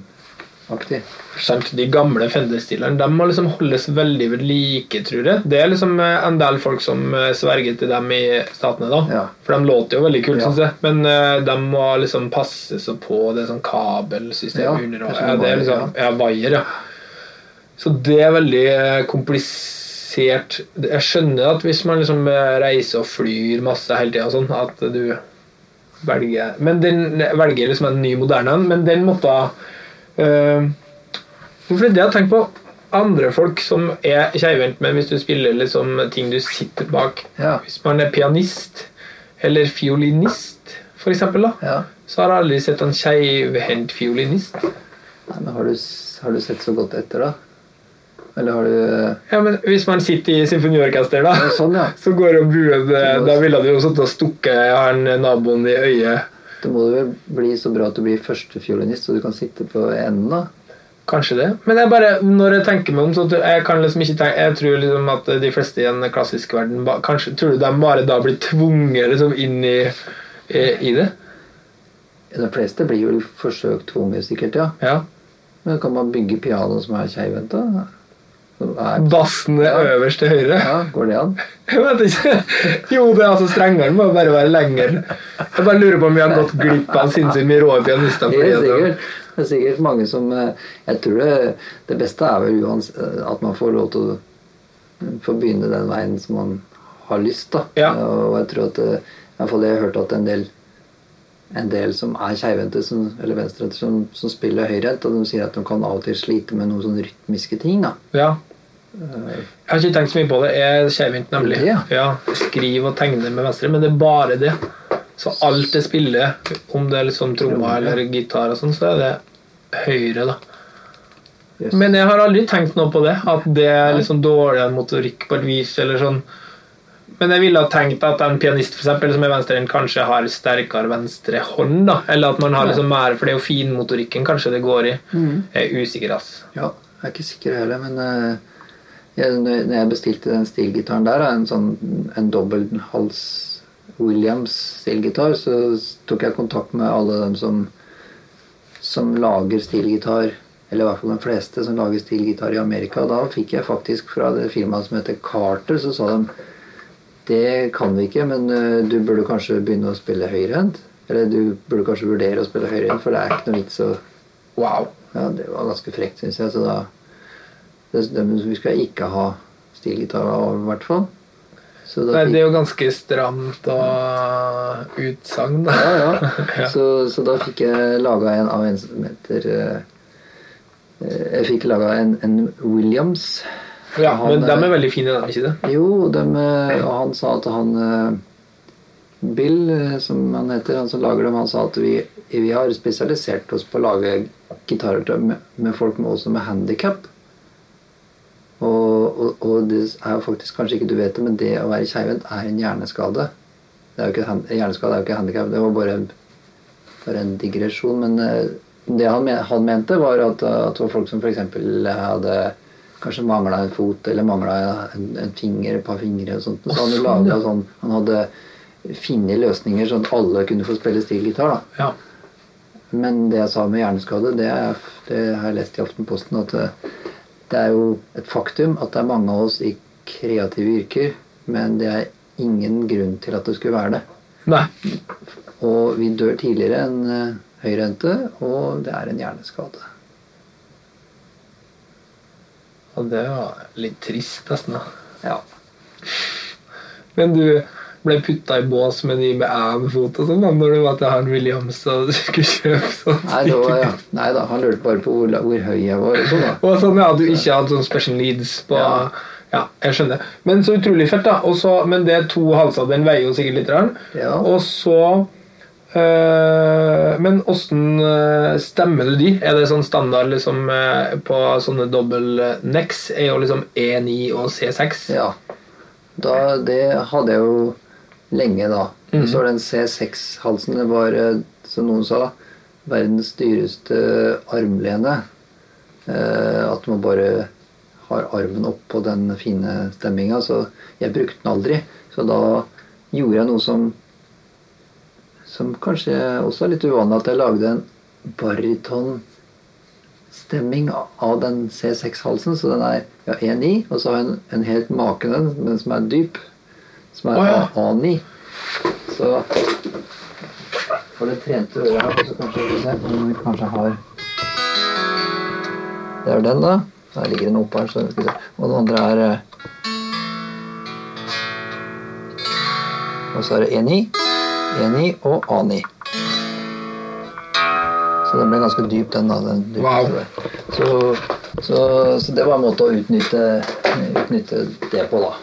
Sant. De gamle Fender-stilerne de må liksom holdes veldig ved like, tror jeg. Det er liksom eh, en del folk som eh, sverger til dem i statene, da. Ja. For de låter jo veldig kult, Ja. syns jeg. Men eh, de må liksom passe seg på det sånn kabelsystem Ja, under. Og, ja, det er liksom, ja, wire, ja. Så det er veldig komplisert. Jeg skjønner at hvis man liksom reiser og flyr masse hele tida, sånn, at du velger Men den velger liksom en ny moderne en, men den måtte uh, For det jeg har tenkt på. Andre folk som er keivhendt, men hvis du spiller liksom ting du sitter bak Ja. Hvis man er pianist eller fiolinist, for eksempel, da, Ja. så har jeg aldri sett en keivhendt fiolinist. Nei, men har du, har du sett så godt etter, da? Eller har du Ja, men Hvis man sitter i symfoniorkester, da, Ja, sånn, ja. [laughs] så går jo buen eh, Da ville du jo sittet og stukket han naboen i øyet. Det må du vel bli så bra at du blir førstefiolinist, så du kan sitte på enden, da. Kanskje det. Men jeg bare, når jeg tenker meg om, så jeg kan liksom ikke tenke Jeg tror liksom at de fleste i den klassiske verden Kanskje tror du de bare da blir tvunget liksom inn i, i, i det? De fleste blir jo forsøkt tvunget, sikkert, ja. Ja. Men kan man bygge piano som er keivhendt, da? Som Bassen er Ja. øverst til høyre. Ja, går det an? [laughs] Jeg vet ikke. Jo, det er altså strengere må bare være lenger. Jeg bare lurer på om vi har gått glipp av sinnssykt mye rå pianister. Det er sikkert. Det er sikkert mange som eh, Jeg tror det, det beste er vel uans, eh, at man får lov til å eh, få begynne den veien som man har lyst, da. Ja. Og jeg tror at i hvert fall jeg har hørt at en del en del som er keivhendte eller venstrehendte som, som spiller høyrehendt, og de sier at de kan av og til slite med noen sånne rytmiske ting. da. Ja. Jeg har ikke tenkt så mye på det. Jeg er keivhendt, nemlig. Det, ja. Ja, Skriver og tegner med venstre, men det er bare det. Så alt jeg spiller, om det er liksom trommer eller gitar, og sånn, så er det høyre. da. Yes. Men jeg har aldri tenkt noe på det. At det er liksom dårligere motorikk på et vis. eller sånn. Men jeg ville ha tenkt at en pianist for eksempel, som er venstrehendt, kanskje har sterkere venstre hånd. da. Eller at man har liksom mer, for det er jo finmotorikken kanskje det går i. Jeg er usikker, ass. Ja, jeg er ikke sikker heller, men uh, jeg, når jeg bestilte den stilgitaren der, en sånn en dobbelthals Williams stilgitar, så tok jeg kontakt med alle dem som, som lager stilgitar, eller i hvert fall de fleste som lager stilgitar i Amerika. Da fikk jeg faktisk fra det firmaet som heter Carter, så sa de det kan vi ikke, men eh, du burde kanskje begynne å spille høyrehendt. Eller du burde kanskje vurdere å spille høyrehendt, for det er ikke noe vits å Wow. Ja, det var ganske frekt, syns jeg. Så da det, det, Vi skal ikke ha stilgitar av, i hvert fall. Så da Nei, det er jo ganske stramt og utsagn, da. Ja, [laughs] ja. Så, så da fikk jeg laga en av en som heter eh, eh, Jeg fikk laga en, en Williams. Ja, Han, men de eh, er veldig fine, de, ikke det? Jo, eh, og han sa at han eh, Bill, eh, som han heter, han som lager dem, han sa at vi, vi har spesialisert oss på å lage gitarer til, med, med folk med, også med handikap. Og, og, og det er jo faktisk kanskje ikke du vet det, men det å være keivhendt er en hjerneskade. Det er jo ikke, hjerneskade er jo ikke handikap. Det var bare, bare en digresjon. Men eh, det han, men- han mente, var at, at det var folk som f.eks. hadde kanskje mangla en fot eller mangla en, en finger, et par fingre og sånt. Så han, laget sånn, han hadde funnet løsninger sånn at alle kunne få spille stilgitar. Ja. Men det jeg sa med hjerneskade, det, er, det har jeg lest i Aftenposten at det, det er jo et faktum at det er mange av oss i kreative yrker, men det er ingen grunn til at det skulle være det. Nei. Og vi dør tidligere enn uh, høyrente, og det er en hjerneskade. Og det var litt trist, nesten. da. Ja. Men du ble putta i bås med de med ævefot og sånn da, når du var til han Williams og du [laughs] skulle kjøpe sånn Nei, det var, ja. Nei da, han lurte bare på hvor, hvor høy jeg var. Og sånn da. Og sånn, ja, du ikke hadde sånn special needs på ja. Ja. jeg skjønner. Men så utrolig fett, da. Og så- men det er to halser. Den veier jo sikkert litt. Rann. Ja. Og så Men åssen øh, stemmer du de? Er det sånn standard liksom øh, på sånne dobbel necks? Er jo liksom E9 og C6? Ja. Da, det hadde jeg jo lenge, da. Mhm. Så var den C6-halsen det var, eh, som noen sa, verdens dyreste armlene. Eh, at man bare har armen oppå den fine stemminga. Så jeg brukte den aldri. Så da gjorde jeg noe som som kanskje også er litt uvanlig, at jeg lagde en barytonstemming av den C6-halsen. Så den er ja, E9, og så har jeg en, en helt maken en, men som er dyp. Som er oh, ja. A- A9. Så for det trente øret her, så kanskje vi se om vi kanskje har Det er den, da. Der ligger den oppe her. Så skal vi se. Og den andre er eh, Og så er det E9, E9 og A9. Så den ble ganske dyp, den. da. Den dyp, Wow. Så, så, så det var en måte å utnytte, utnytte det på, da.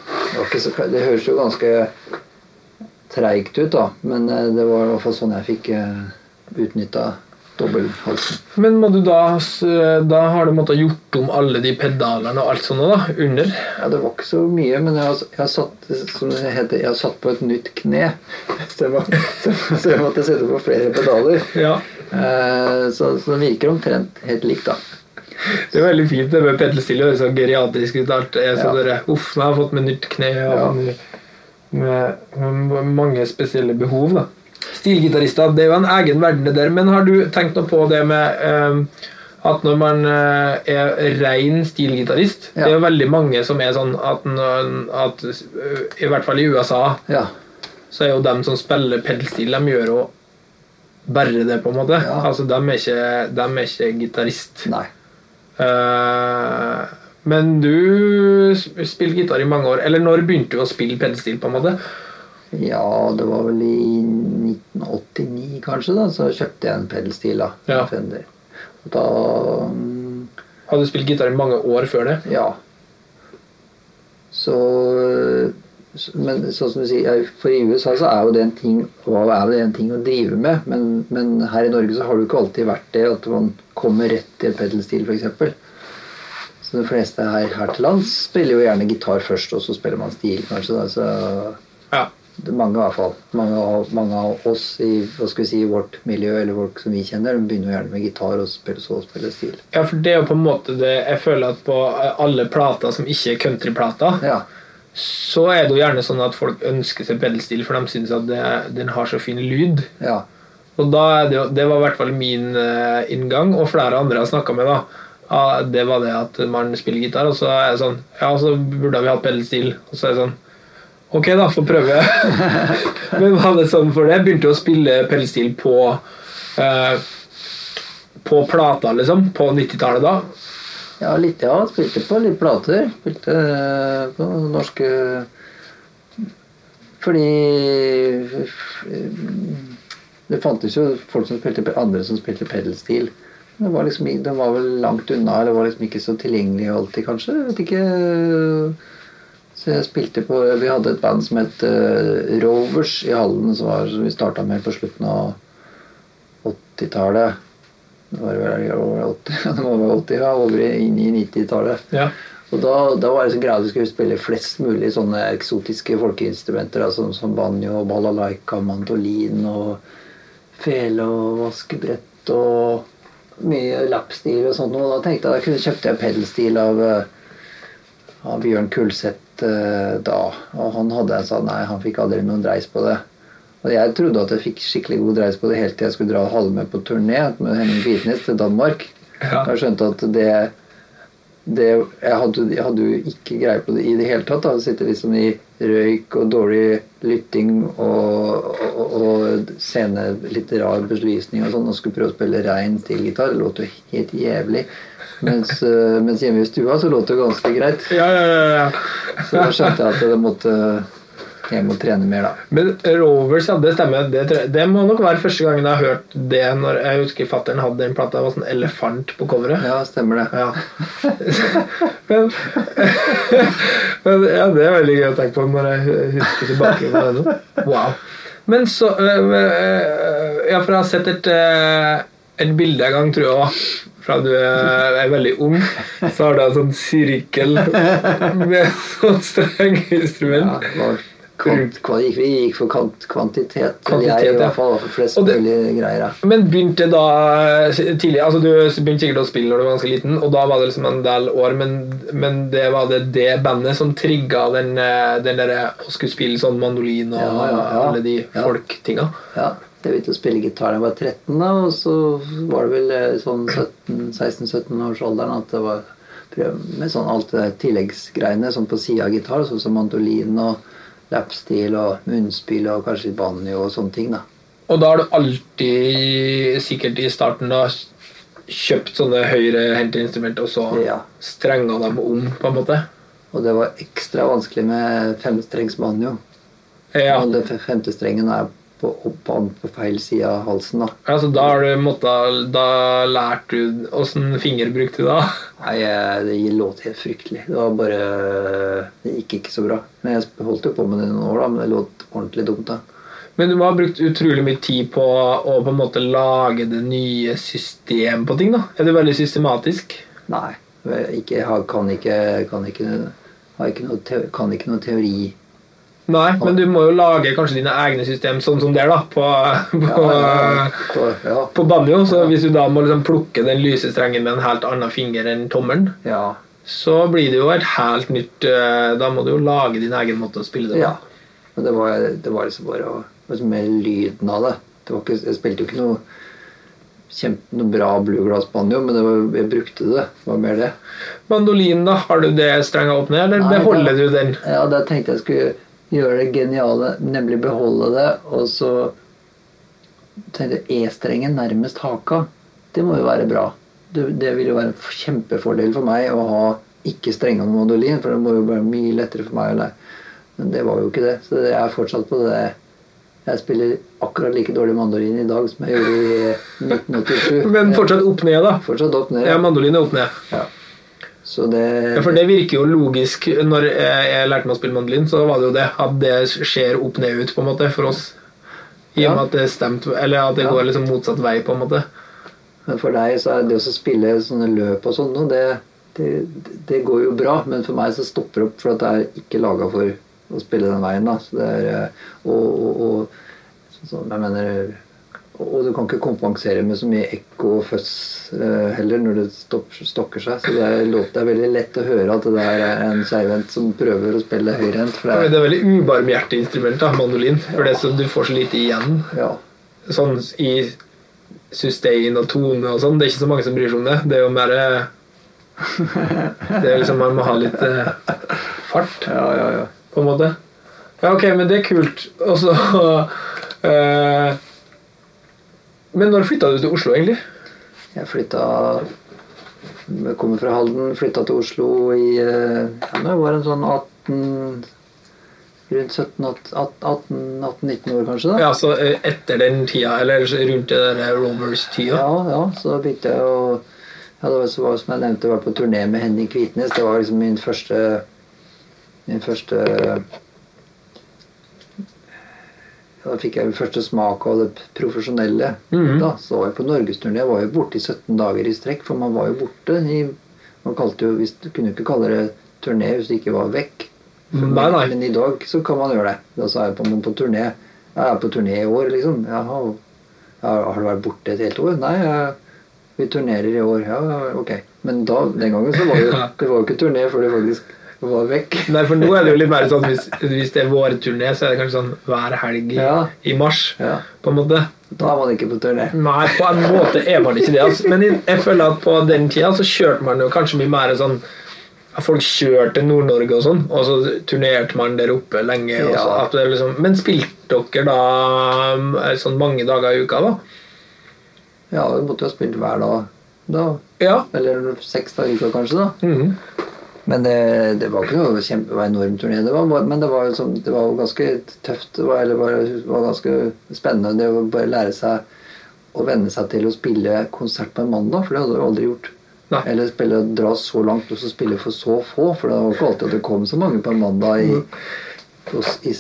Det, så, det høres jo ganske treigt ut, da. Men eh, det var i hvert fall sånn jeg fikk utnytta dobbelthalsen. Men må du da Da har du måttet gjort om alle de pedalene og alt sånt da, under? Ja, det var ikke så mye, men jeg har, jeg har satt som det heter, jeg har satt på et nytt kne. [laughs] Så jeg, må, så, så jeg måtte sette på flere pedaler. Ja. Eh, så, så det virker omtrent helt likt, da. Det er veldig fint det med pedelstil. Det høres så geriatrisk ut. Alt Jeg så Ja. dere, Uff, jeg har fått med nytt kne. Ja. med, med, med mange spesielle behov. da. Stilgitarister, det er jo en egen verden, det der. Men har du tenkt noe på det med eh, at når man eh, er rein stilgitarist Det er jo veldig mange som er sånn at, at eh, I hvert fall i USA Ja. så er jo dem som spiller pedelstil, de gjør jo bare det, på en måte. Ja. Altså, De er ikke, de er ikke gitarist. Nei. Uh, men du sp- spilte gitar i mange år. Eller når begynte du å spille pedelstil? på en måte? Ja, det var vel i 1989 kanskje, da, så kjøpte jeg en pedelstil da. Ja. Fender. Og da mm, Hadde du spilt gitar i mange år før det? Ja. Så Men sånn som du sier, for i USA så er jo det en ting er det en ting å drive med. Men, men her i Norge så har det jo ikke alltid vært det at man kommer rett til en pedelstil, f.eks. Så de fleste her, her til lands spiller jo gjerne gitar først, og så spiller man stil, kanskje. Da. Så Ja. Mange i hvert fall. Mange av, mange av oss i hva skal vi si, vårt miljø eller folk som vi kjenner, de begynner gjerne med gitar og spiller så og spille stil. Ja, for det er jo på en måte det Jeg føler at på alle plater som ikke er countryplater, Ja. så er det jo gjerne sånn at folk ønsker seg pedalstil, for de syns at det, den har så fin lyd. ja. Og da er det, jo, det var i hvert fall min eh, inngang, og flere andre jeg har snakka med, da. Det var det at man spiller gitar, og så er det sånn Ja, så burde vi hatt pedalstil. Og så er det sånn Ok, da, får prøve. [laughs] Men var det sånn for det? Begynte å spille pedalstil på eh, På plata, liksom? På 90-tallet da? Ja, litt, ja. Spilte på litt plater. Spilte eh, på norske Fordi Det fantes jo folk som spilte andre som spilte pedalstil. Den var liksom, den var vel langt unna, eller var liksom ikke så tilgjengelig alltid, kanskje. Jeg vet ikke. Så jeg spilte på Vi hadde et band som het eh, Rovers i Hallen, som, var, som vi starta med på slutten av 80-tallet. Det var vel over 80, det var 80 [laughs] ja, over i- inn i 90-tallet. Ja. Og da, da var det så greia at vi skulle spille flest mulig sånne eksotiske folkeinstrumenter, altså, som, banjo, balalaika, mandolin og fele og vaskebrett og mye lapstil og sånt. Og da tenkte jeg da kjøpte jeg pedelstil av, eh, av Bjørn Kulseth eh, da. Og han hadde en sånn Nei, han fikk aldri noen dreis på det. Og jeg trodde at jeg fikk skikkelig god dreis på det helt til jeg skulle dra halve med på turné med Henning Kvitnes til Danmark. Ja. Jeg skjønte at det, det jeg, hadde, jeg hadde jo ikke greie på det i det hele tatt. da, Sitte liksom i røyk og dårlig lytting og, og, og scene, litt rar belysning og sånn, og skulle prøve å spille rein stilgitar. Det låt jo helt jævlig. Mens, eh, mens hjemme i stua så låt det ganske greit. Ja, ja, ja, ja. Så da skjønte jeg at jeg måtte hjem og trene mer, da. Men Rovers, ja, det stemmer. Det, jeg- det må nok være første gangen jeg har hørt det. Når jeg husker fattern hadde en plate. av en sånn elefant på coveret. Ja, stemmer det. Ja. [laughs] men, [laughs] men ja, det er veldig gøy å tenke på når jeg husker tilbake på det nå. Wow. Men så øh, øh, Ja, for jeg har sett et, et bilde en gang, tror jeg òg. Fra du er er veldig ung, så har du en sånn sirkel med sånn strenginstrument. Ja, kvant, kvant, vi gikk for kvant, kvantitet. Kvantitet, jeg i hvert fall var for flest det- mulig greier. Ja. Men begynte da eh, tidlig altså Du begynte sikkert å spille når du var ganske liten, og da var det liksom en del år, men, men det var det det bandet som trigga den, eh, den derre å skulle spille sånn mandolin og Ja, alle de Ja. folktinga. Ja, jeg begynte å spille gitar da jeg var 13, da, og så var det vel eh, sånn 16-17 års alderen at det var med sånn alt det tilleggsgreiene sånn på sida av gitar, sånn som mandolin og lapstil og munnspill og kanskje banjo og sånne ting. da. Og da har du alltid, sikkert i starten, da kjøpt sånne høyrehendte instrumenter og så Ja. strenga dem om, på en måte. Og det var ekstra vanskelig med femstrengs banjo. Ja. Og den femte strengen er på, opp på feil side av halsen. da. Altså, da har du måttet, Da lærte du Åssen finger brukte du da? Nei, det låt helt fryktelig. Det var bare Det gikk ikke så bra. Men jeg holdt jo på med det noen år, da, men det låt ordentlig dumt. da. Men du må ha brukt utrolig mye tid på å på en måte lage det nye system på ting. da Er det veldig systematisk? Nei. jeg Ikke, kan ikke, kan ikke, har ikke noe, kan ikke noe teori. Nei, men du må jo lage kanskje dine egne system, sånn som der, da, på, på, Ja, ja, ja, på banjo. Så hvis du da må liksom plukke den lyse strengen med en helt annen finger enn tommelen, ja, så blir det jo et helt nytt eh, Da må du jo lage din egen måte å spille det på. ja. Men det var, det var liksom bare å liksom Med lyden av det. det var ikke, jeg spilte jo ikke noe kjempe, noe bra bluegrass-banjo, men det var, jeg brukte det. Det var mer det. Mandolin, da? Har du det strenga opp ned, eller Nei, beholder det- du den? Ja, det tenkte jeg skulle gjøre det geniale, nemlig beholde det, og så E-strengen nærmest haka. Det må jo være bra. Det, det vil jo være en kjempefordel for meg å ha ikke strenga med mandolin, for det må jo være mye lettere for meg å lære. Men det var jo ikke det, så jeg er fortsatt på det. Jeg spiller akkurat like dårlig mandolin i dag som jeg gjorde i 1987. [laughs] Men fortsatt opp ned, da. Fortsatt opp ned. Ja, mandolin er opp ned. Ja. Så det Ja, for det virker jo logisk. Når jeg lærte meg å spille mandolin, så var det jo det at det skjer opp ned ut, på en måte, for oss. I og med Ja. at det stemt, eller at det Ja. går liksom motsatt vei, på en måte. Men for deg så er det å spille sånne løp og sånn, det, det, det går jo bra. Men for meg så stopper det opp, for at det er ikke laga for å spille den veien. da. Så det er, eh, og, og, og sånn, så, jeg mener og du kan ikke kompensere med så mye ekko og føss eh, heller når det stokker seg. Så det er, låt, det er veldig lett å høre at det der er en keivhendt som prøver å spille høyrehendt. Det det er- er veldig ubarmhjertig instrument, da, mandolin. For det som du får så lite igjen. Ja. Sånn i sustain og tone og sånn. Det er ikke så mange som bryr seg om det. Det er jo mer eh, Det er liksom Man må ha litt eh, fart, ja, ja, ja. på en måte. Ja, ok, men det er kult. Og så [laughs] eh, Men når flytta du til Oslo, egentlig? Jeg flytta Jeg kommer fra Halden, flytta til Oslo i eh, ja, jeg var en sånn 18 Rundt 17-18-19 år, kanskje. da Ja, så eh, etter den tida, eller rundt det der Rovers-tida? Ja, ja, så begynte jeg å ja, det var, så var, Som jeg nevnte, var på turné med Henning Kvitnes. Det var liksom min første Min første Da fikk jeg jo første smak av det profesjonelle. Mhm. da, Så var jeg på norgesturné. Jeg var jo borte i 17 dager i strekk, for man var jo borte. I, man kalte jo, hvis, du kunne jo ikke kalle det turné hvis du ikke var vekk. Nei, nei. Men i dag så kan man gjøre det. Da sa jeg på, men på turné. Jeg er på turné i år, liksom. Jaha, har du vært borte et helt år? Nei, jeg, vi turnerer i år. Ja, ok. Men da, den gangen så var jo, [laughs] det var jo ikke turné før du faktisk var vekk. [laughs] Nei, for nå er det jo litt mer sånn hvis, hvis det er vårturné, så er det kanskje sånn hver helg i, Ja. i mars. Ja. På en måte. Da er man ikke på turné. Nei, på en måte er man ikke det. Altså. Men jeg, jeg føler at på den tida så kjørte man jo kanskje mye mer sånn Folk kjørte til Nord-Norge og sånn, og så turnerte man der oppe lenge. Og så, Ja. at det liksom, men spilte dere da um, sånn mange dager i uka, da? Ja, vi måtte jo ha spilt hver dag da. Ja. Eller seks dager i uka, kanskje. da. Mhm. Men det, det var ikke noe kjempe, var enorm turné. Det var, men det var jo sånn, det var ganske tøft. Det var, eller bare, var ganske spennende det å bare lære seg å venne seg til å spille konsert på en mandag, for det hadde du aldri gjort. Nei. Eller spille, dra så langt og så spille for så få, for det var ikke alltid at det kom så mange på en mandag i, hos- i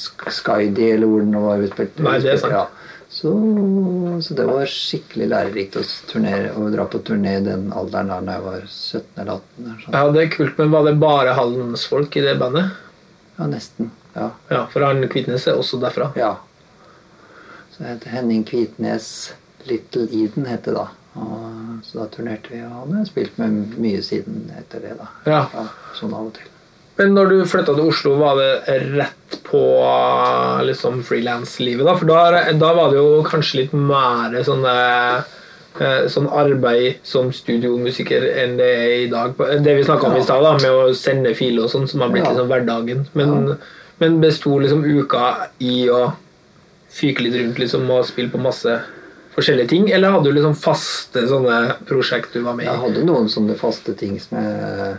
Sk- Skydy eller hvor det nå var vi spilte. Nei, det er sant. Ja. Så, så det var skikkelig lærerikt å turnere, å dra på turné i den alderen da jeg var 17 eller 18. eller sånn. ja, det er kult, men var det bare Hallensfolk i det bandet? Ja, nesten. Ja. Ja, for han Kvitnes er også derfra. ja. Så det heter Henning Kvitnes Little Eden het det da. Og, så da turnerte vi, og han har spilt med mye siden etter det. da. Ja. sånn av og til. Men når du flytta til Oslo, var det rett på liksom frilanslivet? Da? For da, da var det jo kanskje litt mer sånne eh, sånn arbeid som studiomusiker enn det er i dag. Det vi snakka om i stad, med å sende filer og sånn, som har blitt liksom hverdagen. Men, men besto liksom uka i å fyke litt rundt liksom, og spille på masse forskjellige ting? Eller hadde du liksom faste sånne prosjekt du var med i? Jeg hadde noen sånne faste ting som jeg, eh,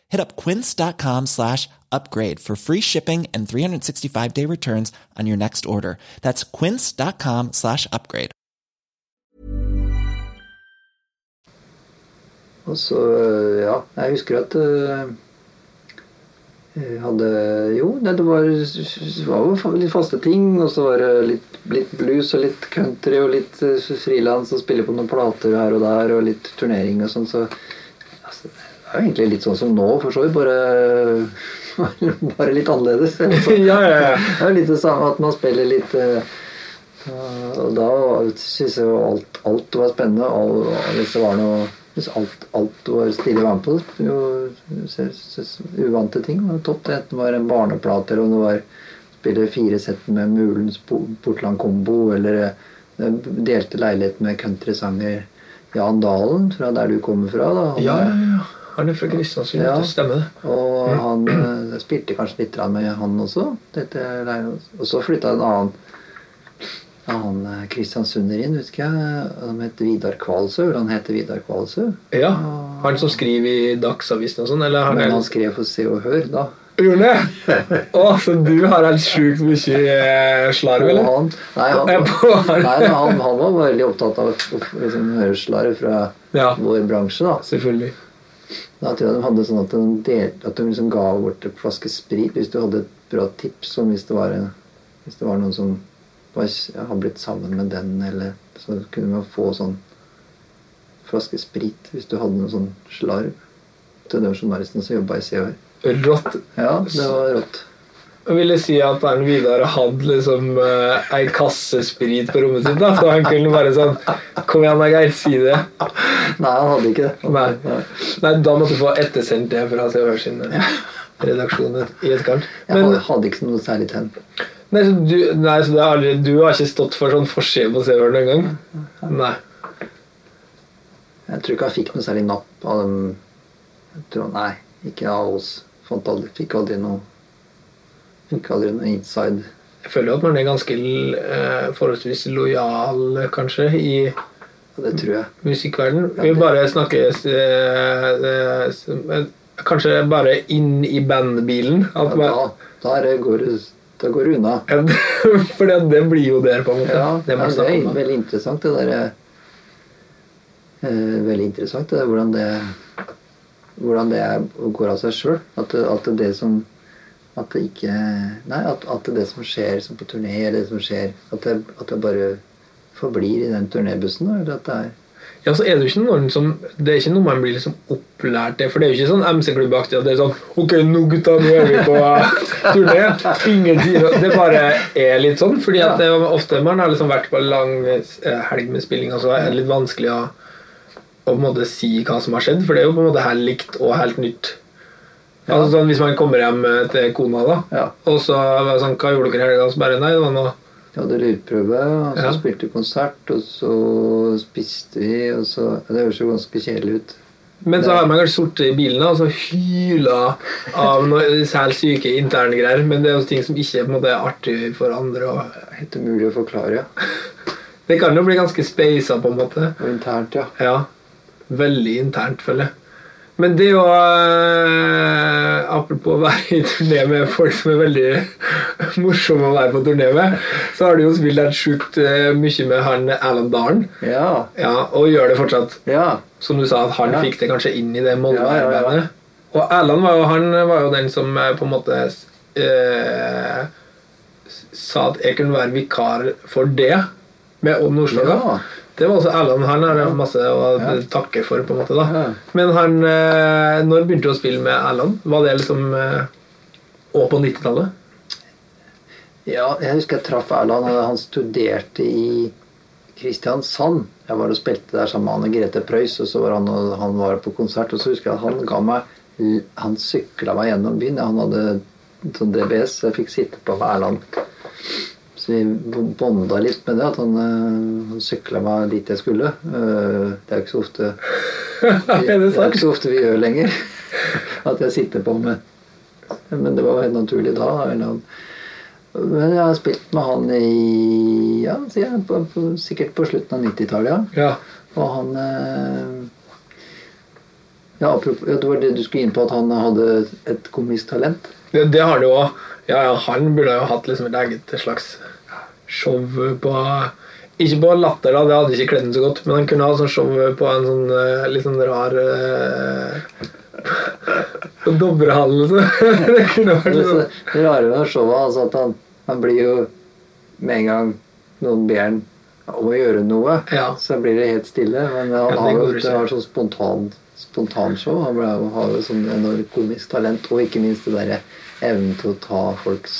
Hit up quince.com slash upgrade for free shipping and 365 day returns on your next order. That's quince.com slash upgrade. Og så, øh, ja, jeg husker at jeg hadde Jo, det var, var litt faste ting. Og så var det litt, litt blues og litt country og litt uh, frilans og spille på noen plater her og der og litt turnering og sånn. Så er jo egentlig litt sånn som nå, for så vidt. Bare, [laughs] bare litt annerledes. [laughs] Ja, ja, ja. [laughs] Det er jo litt det samme at man spiller litt øh, og da syns jeg jo alt, alt var spennende. Og hvis det var noe hvis alt, alt var stilig å være med på, jo, se- se- uvante ting var topp. Det enten det var en barneplate, eller om det var spille fire sett med Mulens Po- Portland Combo, eller eh, delte leilighet med countrysanger Jan Dalen, fra der du kommer fra. da. Ja, ja, ja. Han er fra Kristiansund, Ja. det stemmer det. og han mm. spilte kanskje litt med han også. Og så flytta en annen annen eh, kristiansunder inn, husker jeg. Han het Vidar Kvalsø. eller Han heter Vidar Kvalsø. Ja, Han som skriver i Dagsavisen og sånn? Eller han Men er han skrev for Se og Hør da. Gjorde det? Å, så du har helt sjukt mye eh, slarv, eller? han, nei, han. nei, han, han var veldig opptatt av å liksom, høre slarv fra Ja. vår bransje. da. Selvfølgelig. Da tror jeg de hadde sånn at de, delte, at de liksom ga bort en flaske sprit hvis du hadde et bra tips om hvis det var, hvis det var noen som var, ja, har blitt sammen med den, eller så kunne man få sånn flaske sprit hvis du hadde noe sånn slarv til den journalisten som jobba i CHR. Rått. Ja, det var rått. Jeg ville si at Erlend Vidar hadde liksom uh, ei kasse sprit på rommet sitt. da, Så han kunne bare sånn Kom igjen, Geir. Si det. Nei, han hadde ikke det. Nei. Nei, Da måtte du få ettersendt det fra Se og sin eh, redaksjon i etterkant. Jeg Men hadde, ikke noe særlig tegn. nei, så du, nei, så det er aldri, du har ikke stått for sånn forside på noen gang? Nei. Jeg tror ikke han fikk noe særlig napp av dem. Jeg tror, nei, ikke av oss. Fant aldri, fikk aldri noe Fikk det noe inside. Jeg føler jo at man er ganske eh, forholdsvis lojal, kanskje, i Ja, det tror jeg. musikkverden. Vi bare snakkes eh, eh, eh, Kanskje bare inn i bandbilen. Ja, At da, da, er går det, da går det unna. [laughs] For det, det blir jo der, på en måte. Ja, det ja, det er om. veldig interessant det der eh, Veldig interessant det der hvordan det Hvordan det er, går av seg sjøl. At, det- at det det som At det ikke Nei, at, at det som skjer som på turné, eller det som skjer At det, at det bare forblir i den turnébussen. Eller at det er Ja, så er det jo ikke noen som Det er ikke noe man blir liksom opplært til. For det er jo ikke sånn MC-klubbaktig at det er sånn Ok, nå gutta, nå er vi på [laughs] turné. Ingen sier. Det bare er litt sånn. Fordi at det er ofte man har liksom vært på en lang eh, helg med spilling, og så er det litt vanskelig å, å på en måte si hva som har skjedd. For det er jo på en måte helt likt og helt nytt. Altså sånn Hvis man kommer hjem eh, til kona, da, Ja. og så sånn Hva gjorde dere i helga? Så bare Nei, det var noe Vi hadde lydprøve, og så Ja. spilte vi konsert, og så spiste vi, og så Det høres jo ganske kjedelig ut. Men så har man kanskje sittet i bilen og så hyla av noe helt syke interne greier. Men det er jo ting som ikke måte, er artig for andre. Og Helt umulig å forklare. Ja. [laughs] det kan jo bli ganske speisa, på en måte. Og internt, ja. Ja. Veldig internt, føler jeg. Men det å uh, Apropos å være i turné med folk som er veldig [laughs] morsomme å være på turné med, så har du jo spilt helt sjukt uh, mye med han Alan Darn. Ja. Ja, og gjør det fortsatt. Ja. Som du sa, at han Ja. fikk det kanskje inn i det Molde-bandet. Og Erland var jo, han var jo den som eh, på en måte eh, sa at jeg kunne være vikar for det med Odd Nordstoga. Det var også Erland. Han har masse å Ja. takke for. på en måte da Ja. Men han eh, når begynte du å spille med Erland? Var det liksom òg på 90-tallet? ja. Jeg husker jeg traff Erland. Han studerte i Kristiansand. Jeg var og spilte der sammen med Anne Grete Preus, og så var han, og han var på konsert. Og så husker jeg at han ga meg Han sykla meg gjennom byen. Han hadde sånn DBS, så jeg fikk sitte på med Erland. Så vi bonda litt med det, at han, eh, han sykla meg dit jeg skulle. Eh, Det er jo ikke så ofte [laughs] det er ikke så ofte vi gjør lenger. [laughs] At jeg sitter på med Men det var helt naturlig da. Eller, men jeg har spilt med han i Ja, på, på, sikkert på slutten av 90-tallet. Ja. Og han eh, ja, Det var det du skulle inn på, at han hadde et komisk talent. Det, det har han jo òg. Ja, ja, han burde jo hatt liksom et eget slags show på Ikke på Latter, da, det hadde ikke kledd ham så godt, men han kunne ha sånn show på en sånn eh, litt sånn rar eh, [laughs] På Dovrehallen, så. [laughs] det kunne vært sånn. det rare med showet altså at han, han blir jo Med en gang noen ber han om å gjøre noe, Ja. så blir det helt stille. Men han Ja, har jo det har sånn spontan, spontanshow. Han har jo sånn enormt komisk talent, og ikke minst det derre evnen til å ta folks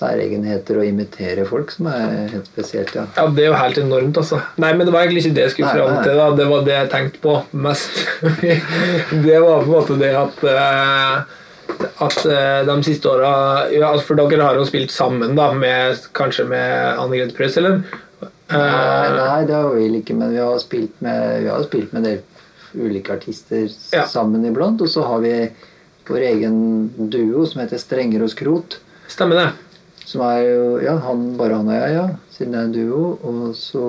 særegenheter og imitere folk, som er helt spesielt, ja. Ja, det er jo helt enormt, altså. Nei, men det var egentlig ikke det jeg skulle fram til. da Det var det jeg tenkte på mest. [laughs] det var på en måte det at eh, at eh, de siste åra ja, altså, For dere har jo spilt sammen, da, med, kanskje med Anne Grete Preus, eller? Nei, Eh, nei, det har vi vel ikke, men vi har spilt med, vi har spilt med en del ulike artister Ja. sammen iblant. Og så har vi vår egen duo som heter Strenger og Skrot. Stemmer det. Som er jo Ja, han, bare han og jeg, ja. Siden det er en duo. Og så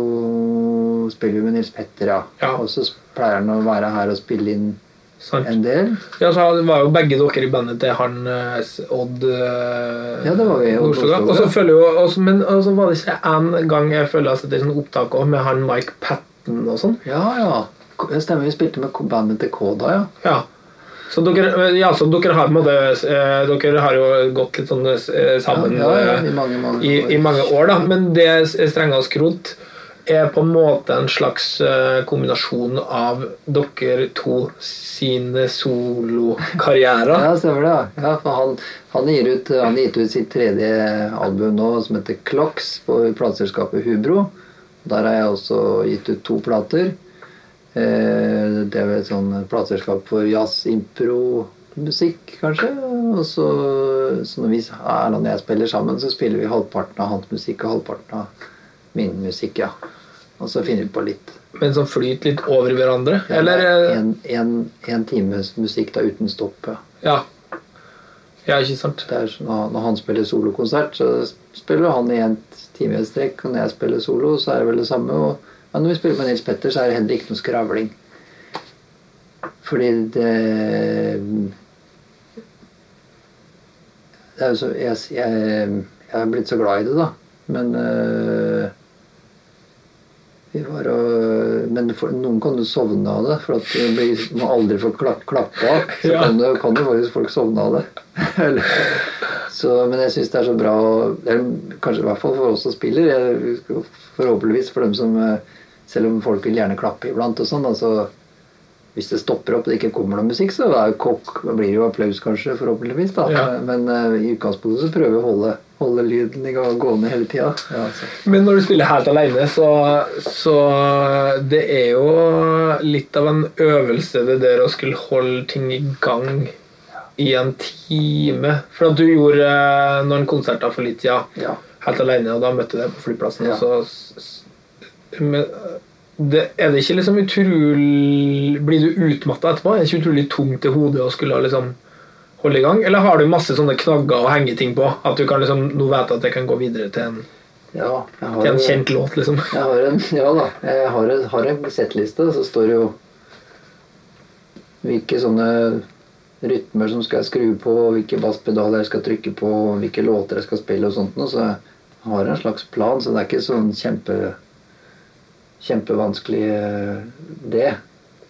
spiller vi med Nils Petter, ja. Ja. Og så pleier han å være her og spille inn Sant. en del. Ja, så var jo begge dere i bandet til han eh, Odd eh, Ja, det var vi, Odd Nordstoga. Og så følger jo også, Men så var det ikke en gang jeg føler at det er sånn opptak òg, med han Mike Patten og sånn. Ja, ja. Det stemmer. Vi spilte med bandet til Koda, ja. Ja. Så dere, ja, så dere har måte eh, Dere har jo gått litt sånn eh, sammen Ja, ja, eh, i mange, mange i, i mange år, da. Men det Strenga og Skrot er på en måte en slags kombinasjon av dere to sine solokarrierer. Ja, stemmer det. ja. Han, han, gir ut, han gitt ut sitt tredje album nå, som heter Clocks, på plateselskapet Hubro. Der har jeg også gitt ut to plater. Eh, Det er et sånn plateselskap for jazz, impro, musikk, kanskje. Og så, så når vi Erland og jeg spiller sammen, så spiller vi halvparten av hans musikk og halvparten av min musikk, ja. Og så finner vi på litt. Men som flyter litt over hverandre? Eller eh, en, en, en times musikk da uten stopp, ja. Ja. Ja, ikke sant? Er sånn, når når han spiller solokonsert, så spiller han i en time i strekk. Og når jeg spiller solo, så er det vel det samme. Og ja, når vi spiller med Nils Petter, så er det heller ikke noe skravling. Fordi det Det er jo så Jeg, jeg, jeg er blitt så glad i det, da. Men øh, vi var og, Men for, noen kan jo sovne av det. For at du blir, må aldri få klapp, av. [laughs] Så Ja. kan, kan jo faktisk folk sovne av det. [laughs] Så, men jeg syns det er så bra eller Kanskje i hvert fall for oss som spiller. Jeg, forhåpentligvis for dem som eh, Selv om folk vil gjerne klappe iblant og sånn. Altså, hvis det stopper opp og det ikke kommer noe musikk, så er kokk, blir det jo applaus, kanskje, forhåpentligvis. da. Ja. Men uh, i utgangspunktet så prøver vi å holde, holde lyden i gang- gående hele tida. Ja, altså. Men når du spiller helt alene, så, så Det er jo litt av en øvelse det der å skulle holde ting i gang i en time. For at du gjorde eh, noen konserter for litt siden Ja. helt alene, og da møtte jeg deg på flyplassen. Og så, men, det, er det ikke liksom utrolig Blir du utmatta etterpå? Er det ikke utrolig tungt i hodet å skulle liksom holde i gang? Eller har du masse sånne knagger å henge ting på? At du kan liksom Nå vet at jeg kan gå videre til en, ja til en kjent kjent låt, liksom. Jeg har en, ja da, jeg har en, har en settliste, så står det jo hvilke sånne rytmer som skal jeg skru på, hvilke basspedaler jeg skal trykke på, hvilke låter jeg skal spille og sånt noe. Så jeg har en slags plan, så det er ikke sånn kjempe, kjempevanskelig eh, det.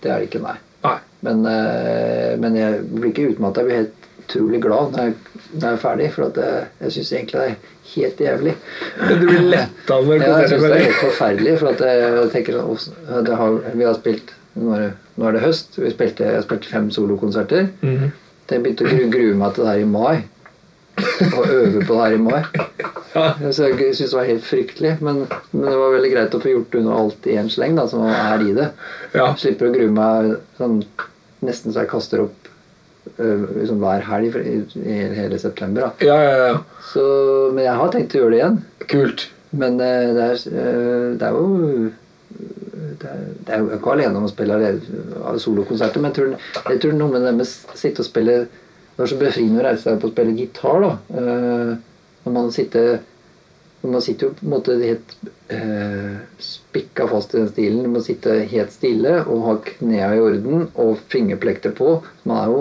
Det er det ikke, nei. Nei. Men, eh, men jeg blir ikke utmatta. Jeg blir helt utrolig glad når jeg, når jeg er ferdig, for at jeg, jeg syns egentlig det er helt jævlig. Du blir letta når [laughs] Ja, jeg syns det er helt forferdelig. For at jeg, jeg tenker sånn det har, Vi har spilt Nå er det, nå er det høst. Vi spilte, jeg spilte fem solokonserter. Mhm. Jeg begynte å grue meg til det her i mai. Og øve på det her i mai. Ja. Så jeg syntes det var helt fryktelig. Men, men det var veldig greit å få gjort unna alt i en sleng, da, som er i det. Ja. Slipper å grue meg sånn, nesten så jeg kaster opp liksom hver helg i, i hele september. Da. ja, ja, ja. Så, men jeg har tenkt å gjøre det igjen. Kult. Men eh, det, er, eh, det er jo det er, det er jo ikke alene om å spille solokonserter, men jeg tror, jeg tror noe med det med å sitte og spille Det er så befriende å reise seg opp og spille gitar. da Eh, Når man sitter når man sitter jo på en måte helt eh, spikka fast i den stilen. Man sitter helt stille og har knærne i orden og fingerplekter på. Man er jo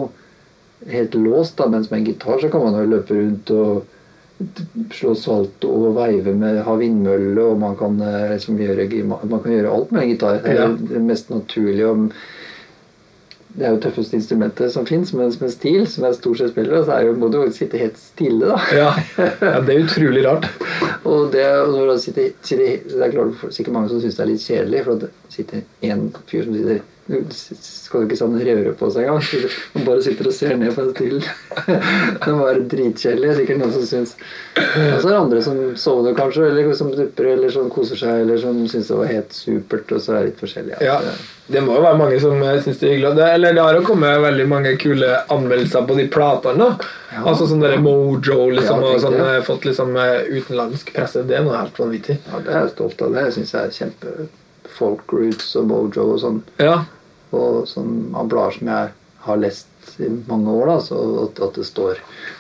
helt låst, da, mens med en gitar så kan man jo løpe rundt og slå salto og veive med ha vindmølle, og man kan, eh, liksom gjøre, man kan gjøre alt med en gitar. Det er Ja. det mest naturlige og det er jo tøffeste instrumentet som fins, mens med stil, som jeg stort sett spiller, så er jo, må du jo sitte helt stille, da. Ja. ja, det er utrolig rart. [laughs] Og det, når du sitter, sitter, det er klart sikkert mange som syns det er litt kjedelig, for det sitter en fyr som sitter skal jo ikke sånn røre på seg engang. Man bare sitter og ser ned på en stil. [laughs] Det var dritkjedelig. Sikkert noen som syns. Og så er det andre som sovner, kanskje, eller som dupper, eller som koser seg, eller som syns det var helt supert, og så er det litt forskjellig. Ja, ja. Det må jo være mange som eh, syns det er hyggelig. Det, eller det har jo kommet veldig mange kule anmeldelser på de platene. Ja. Altså sånn derre Mojo liksom, Ja, og sånn, det. eh, fått liksom eh, utenlandsk presse. Det er noe helt vanvittig. Ja, det er jeg stolt av. Det syns jeg er kjempe folk roots og mojo og sånn. Ja, Og sånn blader som jeg har lest i mange år, da, så at, at det står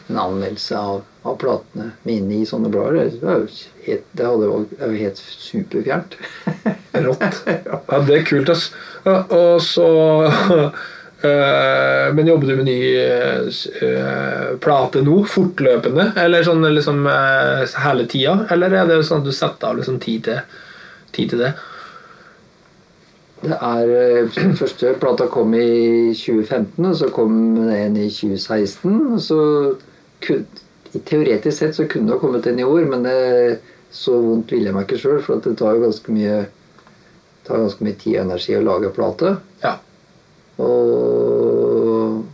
en anmeldelse av, av platene mine i sånne blader, det er jo helt, det er jo helt superfjernt. [laughs] rått. Ja, det er kult, ass. Og så [laughs] Eh, men jobber du med ny eh, plate nå, fortløpende? Eller sånn liksom eh, hele tida? Eller er det sånn at du setter av liksom tid til, tid til det? Det er eh, [clears throat] første plata kom i 2015, og så kom en i 2016. Og så kun, Teoretisk sett så kunne det ha kommet en i år, men det, så vondt ville jeg meg ikke sjøl, for det tar jo ganske mye tar ganske mye tid og energi å lage plate. Ja. Og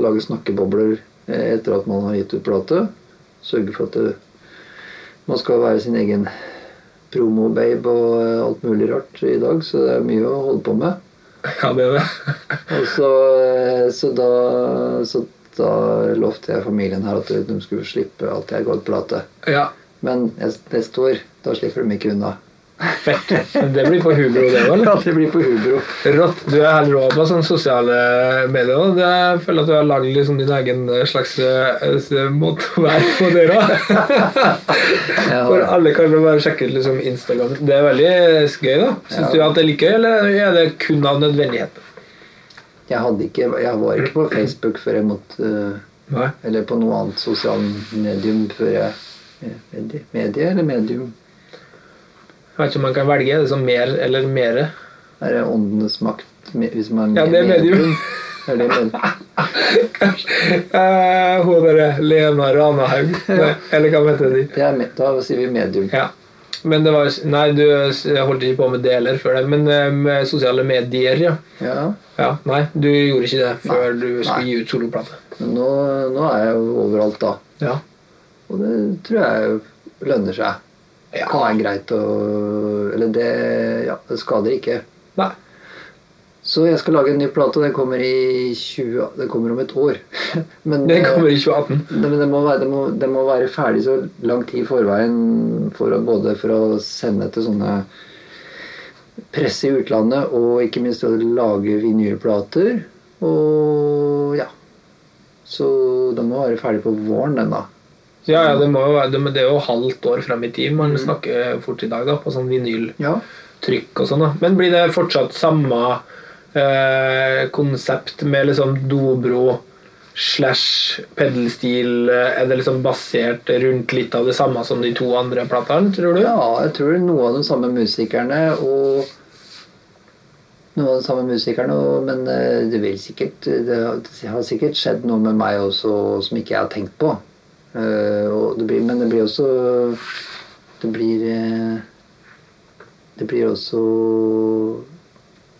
lage snakkebobler eh, etter at man har gitt ut plate. Sørge for at det, man skal være sin egen promo-babe og eh, alt mulig rart i dag. Så det er mye å holde på med. ja, det er det. [laughs] Og så, eh, så, da, så da lovte jeg familien her at de skulle slippe at jeg ga ut plate. ja. Men neste år, da slipper de ikke unna. Fett. Det blir på Hubro, det òg. Ja, det blir på Hubro. Rått. Du er heller rå på sånne sosiale medier. også. Jeg føler at du har lagd liksom din egen slags motorvei måte å være på dere. [laughs] For alle kan jo bare sjekke ut liksom Instagram. Det er veldig gøy, da. Syns Ja. du at det er like gøy, eller er det kun av nødvendighet? Jeg, ikke, jeg var ikke på Facebook før jeg måtte eh, Nei. Eller på noe annet sosialt medium før jeg eh, Medie, medie eller medium? Jeg vet ikke om man kan velge. Er det sånn mer eller mere? Er det åndenes makt hvis man Ja, det er medium. Er det medium? [laughs] Eh, hun derre Lena Ranahaug. Eller hva heter de? Det er, da sier vi medium. Ja. Men det var Nei, du holdt ikke på med deler før det. Men eh, med sosiale medier, ja. Ja, ja. Nei, du gjorde ikke det før Nei. du skulle Nei. gi ut soloplate. men nå, nå er jeg jo overalt da. Ja. Og det tror jeg lønner seg. Ja. Være greit å Eller det Ja, det skader ikke. Nei. Så jeg skal lage en ny plate. Den kommer i 20 Det kommer om et år. [laughs] Men, Den eh, kommer i 2018. det, men det, må være, det, må, det må være ferdig så lang tid i forveien for å, både for å sende til sånne press i utlandet og ikke minst å lage vinylplater. Og ja. Så den må være ferdig på våren, den, da. Ja, ja, det, må jo være, det, men det er jo halvt år frem i tid. Man snakker fort i dag da, på sånn vinyltrykk og sånn. da. Men blir det fortsatt samme eh, konsept med liksom dobro slash pedalstil? Er det liksom basert rundt litt av det samme som de to andre platene, tror du? Ja, jeg tror noe av de samme musikerne og noen av de samme musikerne, men eh, det vil sikkert det har sikkert skjedd noe med meg også som ikke jeg har tenkt på. Eh, det blir, men det blir også Det blir eh, Det blir også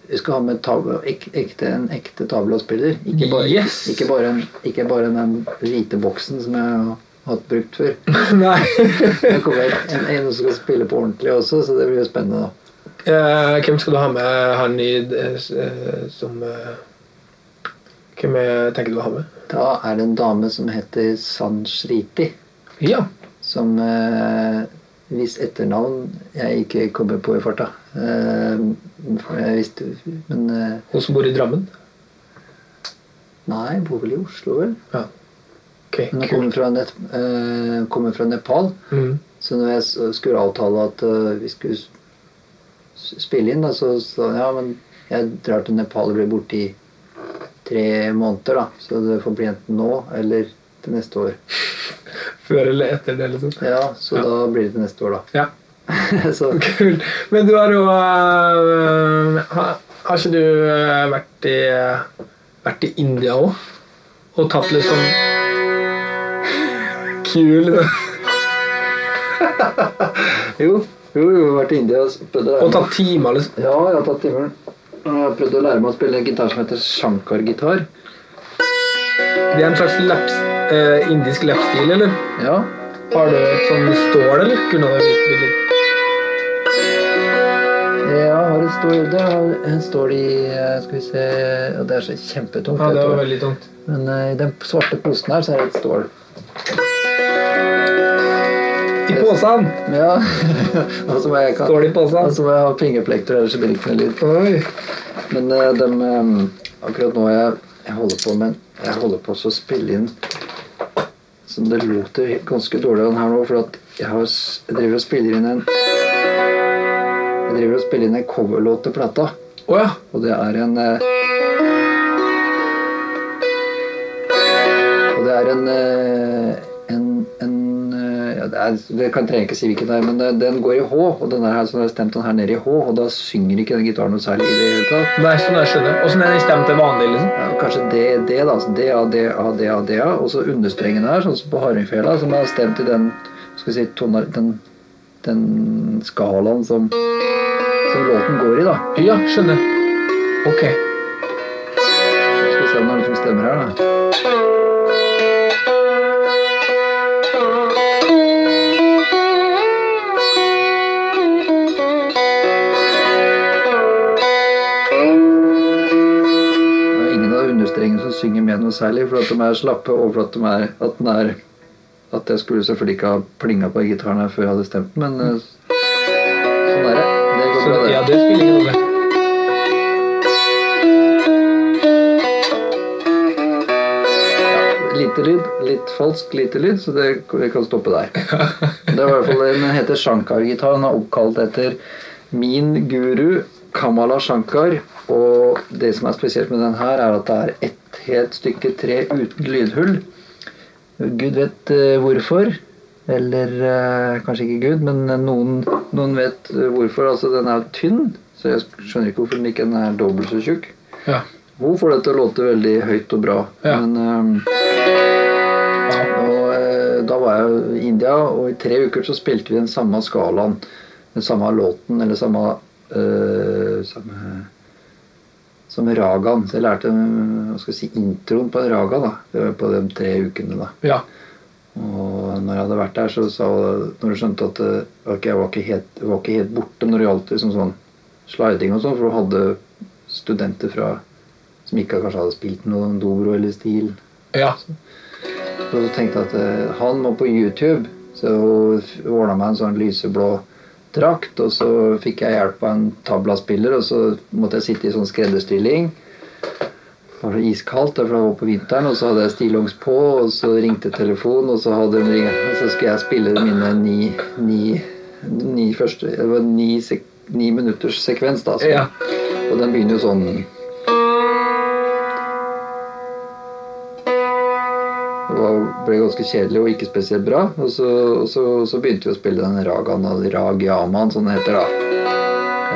Vi skal ha med tavle, ek, ekte, en ekte tavleavspiller. Ikke, bare- Yes! ikke bare, en, ikke bare den hvite boksen som jeg har hatt brukt før. [laughs] Nei. [laughs] Det kommer en, en som skal spille på ordentlig også, så det blir jo spennende. da. Eh, hvem skal du ha med han i eh, som eh, Hvem er, tenker du å ha med? Da er det en dame som heter Sanshriti, Ja. som eh, hvis etternavn jeg ikke kommer på i farta. Eh, jeg visste Men eh, Hun som bor i Drammen? nei, bor vel i Oslo, vel? Ja. Ok, Hun kommer fra, Net, eh, kommer fra Nepal. Mm. Så når jeg skulle avtale at uh, vi skulle spille inn, da, så sa ja, men jeg drar til Nepal og blir borte i tre måneder, da. Så det får bli enten nå eller til neste år. [laughs] Før eller etter det, liksom. Ja, så Ja. da blir det til neste år, da. Ja. [laughs] så [laughs] Kult. Men du har jo uh, har, har ikke du uh, vært i vært i India òg? Og tatt litt sånn Kul. Jo, jo, jo, vært i India og Og tatt timer, liksom. Ja, jeg har tatt timer. Jeg har prøvd å lære meg å spille en gitar som heter Shankar-gitar. Det er en slags laps, øh, indisk lapstil, eller? Ja. Har du et sånn stål, eller? Kunne du vist litt? Jeg har et stål, det har en stål i eh, Skal vi se ja, Det er så kjempetungt. Ja, det var veldig tungt. Men eh, i den svarte posen her så er det et stål. I posen! Ja. [laughs] og så må jeg, Står det i posen? og så må jeg ha pengeplekter, ellers blir det ikke noe lyd. Men uh, dem, um, akkurat nå jeg, jeg holder på med Jeg holder på å spille inn som det låter ganske dårlig her nå, for at jeg, har, jeg driver og spiller inn en Jeg driver og spiller inn en coverlåt til plata. Oh, ja. Og det er en eh, er, det kan trenger ikke si hvilken det er, men det, den går i H. Og den her, så har jeg stemt den her nede i H, og da synger ikke den gitaren noe særlig i det hele tatt. Nei, sånn jeg skjønner. Åssen er den stemt til vanlig, liksom? Ja, kanskje D, D, da. Altså D, A, D, A, D, A, D, A. Og så understrengen her, sånn som på hardingfela, som er stemt i den skal vi si, tonar, den, den skalaen som, som låten går i, da. Ja, skjønner. Ok. Skal vi se om det er noe som stemmer her, da. Noe særlig, for at de er slappe, og for at de er at den er At jeg skulle selvfølgelig ikke ha plinga på gitaren her før jeg hadde stemt den, men eh, sånn er det. Det går bra, det. ja, det spiller ingen rolle. Lite lyd, litt falsk lite lyd, så det vi kan stoppe der. [laughs] Det var i hvert fall Den heter Shankar-gitar. Den er oppkalt etter min guru Kamala Shankar. Og det som er spesielt med den her, er at det er ett helt stykke tre uten lydhull. Gud vet eh, hvorfor. Eller eh, kanskje ikke Gud, men noen, noen vet eh, hvorfor. Altså, den er tynn, så jeg skjønner ikke hvorfor den ikke er dobbelt så tjukk. Ja. Hun får det til å låte veldig høyt og bra. Ja. Men um, og, da var jeg i India, og i tre uker så spilte vi den samme skalaen. Den samme låten, eller samme eh, Samme som ragaen. Så jeg lærte hva skal jeg si, introen på en raga da, på de tre ukene. da. ja. Og når jeg hadde vært der, så sa Når du skjønte at okay, jeg var ikke helt, var ikke helt borte når det gjaldt liksom sånn sliding og sånn, for du hadde studenter fra som ikke kanskje hadde spilt noen dobro eller stil. ja. Så jeg tenkte at eh, han må på YouTube, så ordna meg en sånn lyseblå drakt, og så fikk jeg hjelp av en tablaspiller, og så måtte jeg sitte i sånn skredderstilling. Det var så iskaldt, for det var på vinteren, og så hadde jeg stillongs på, og så ringte telefonen, og så, hadde de ringt, og så skulle jeg spille mine ni, ni, ni første Det var ni, sek, ni minutters sekvens, da. Så, Ja. Og den begynner jo sånn ble ganske kjedelig og ikke spesielt bra. Og så, og så, så begynte vi å spille den ragaen, eller Rag Yaman, som det heter. da.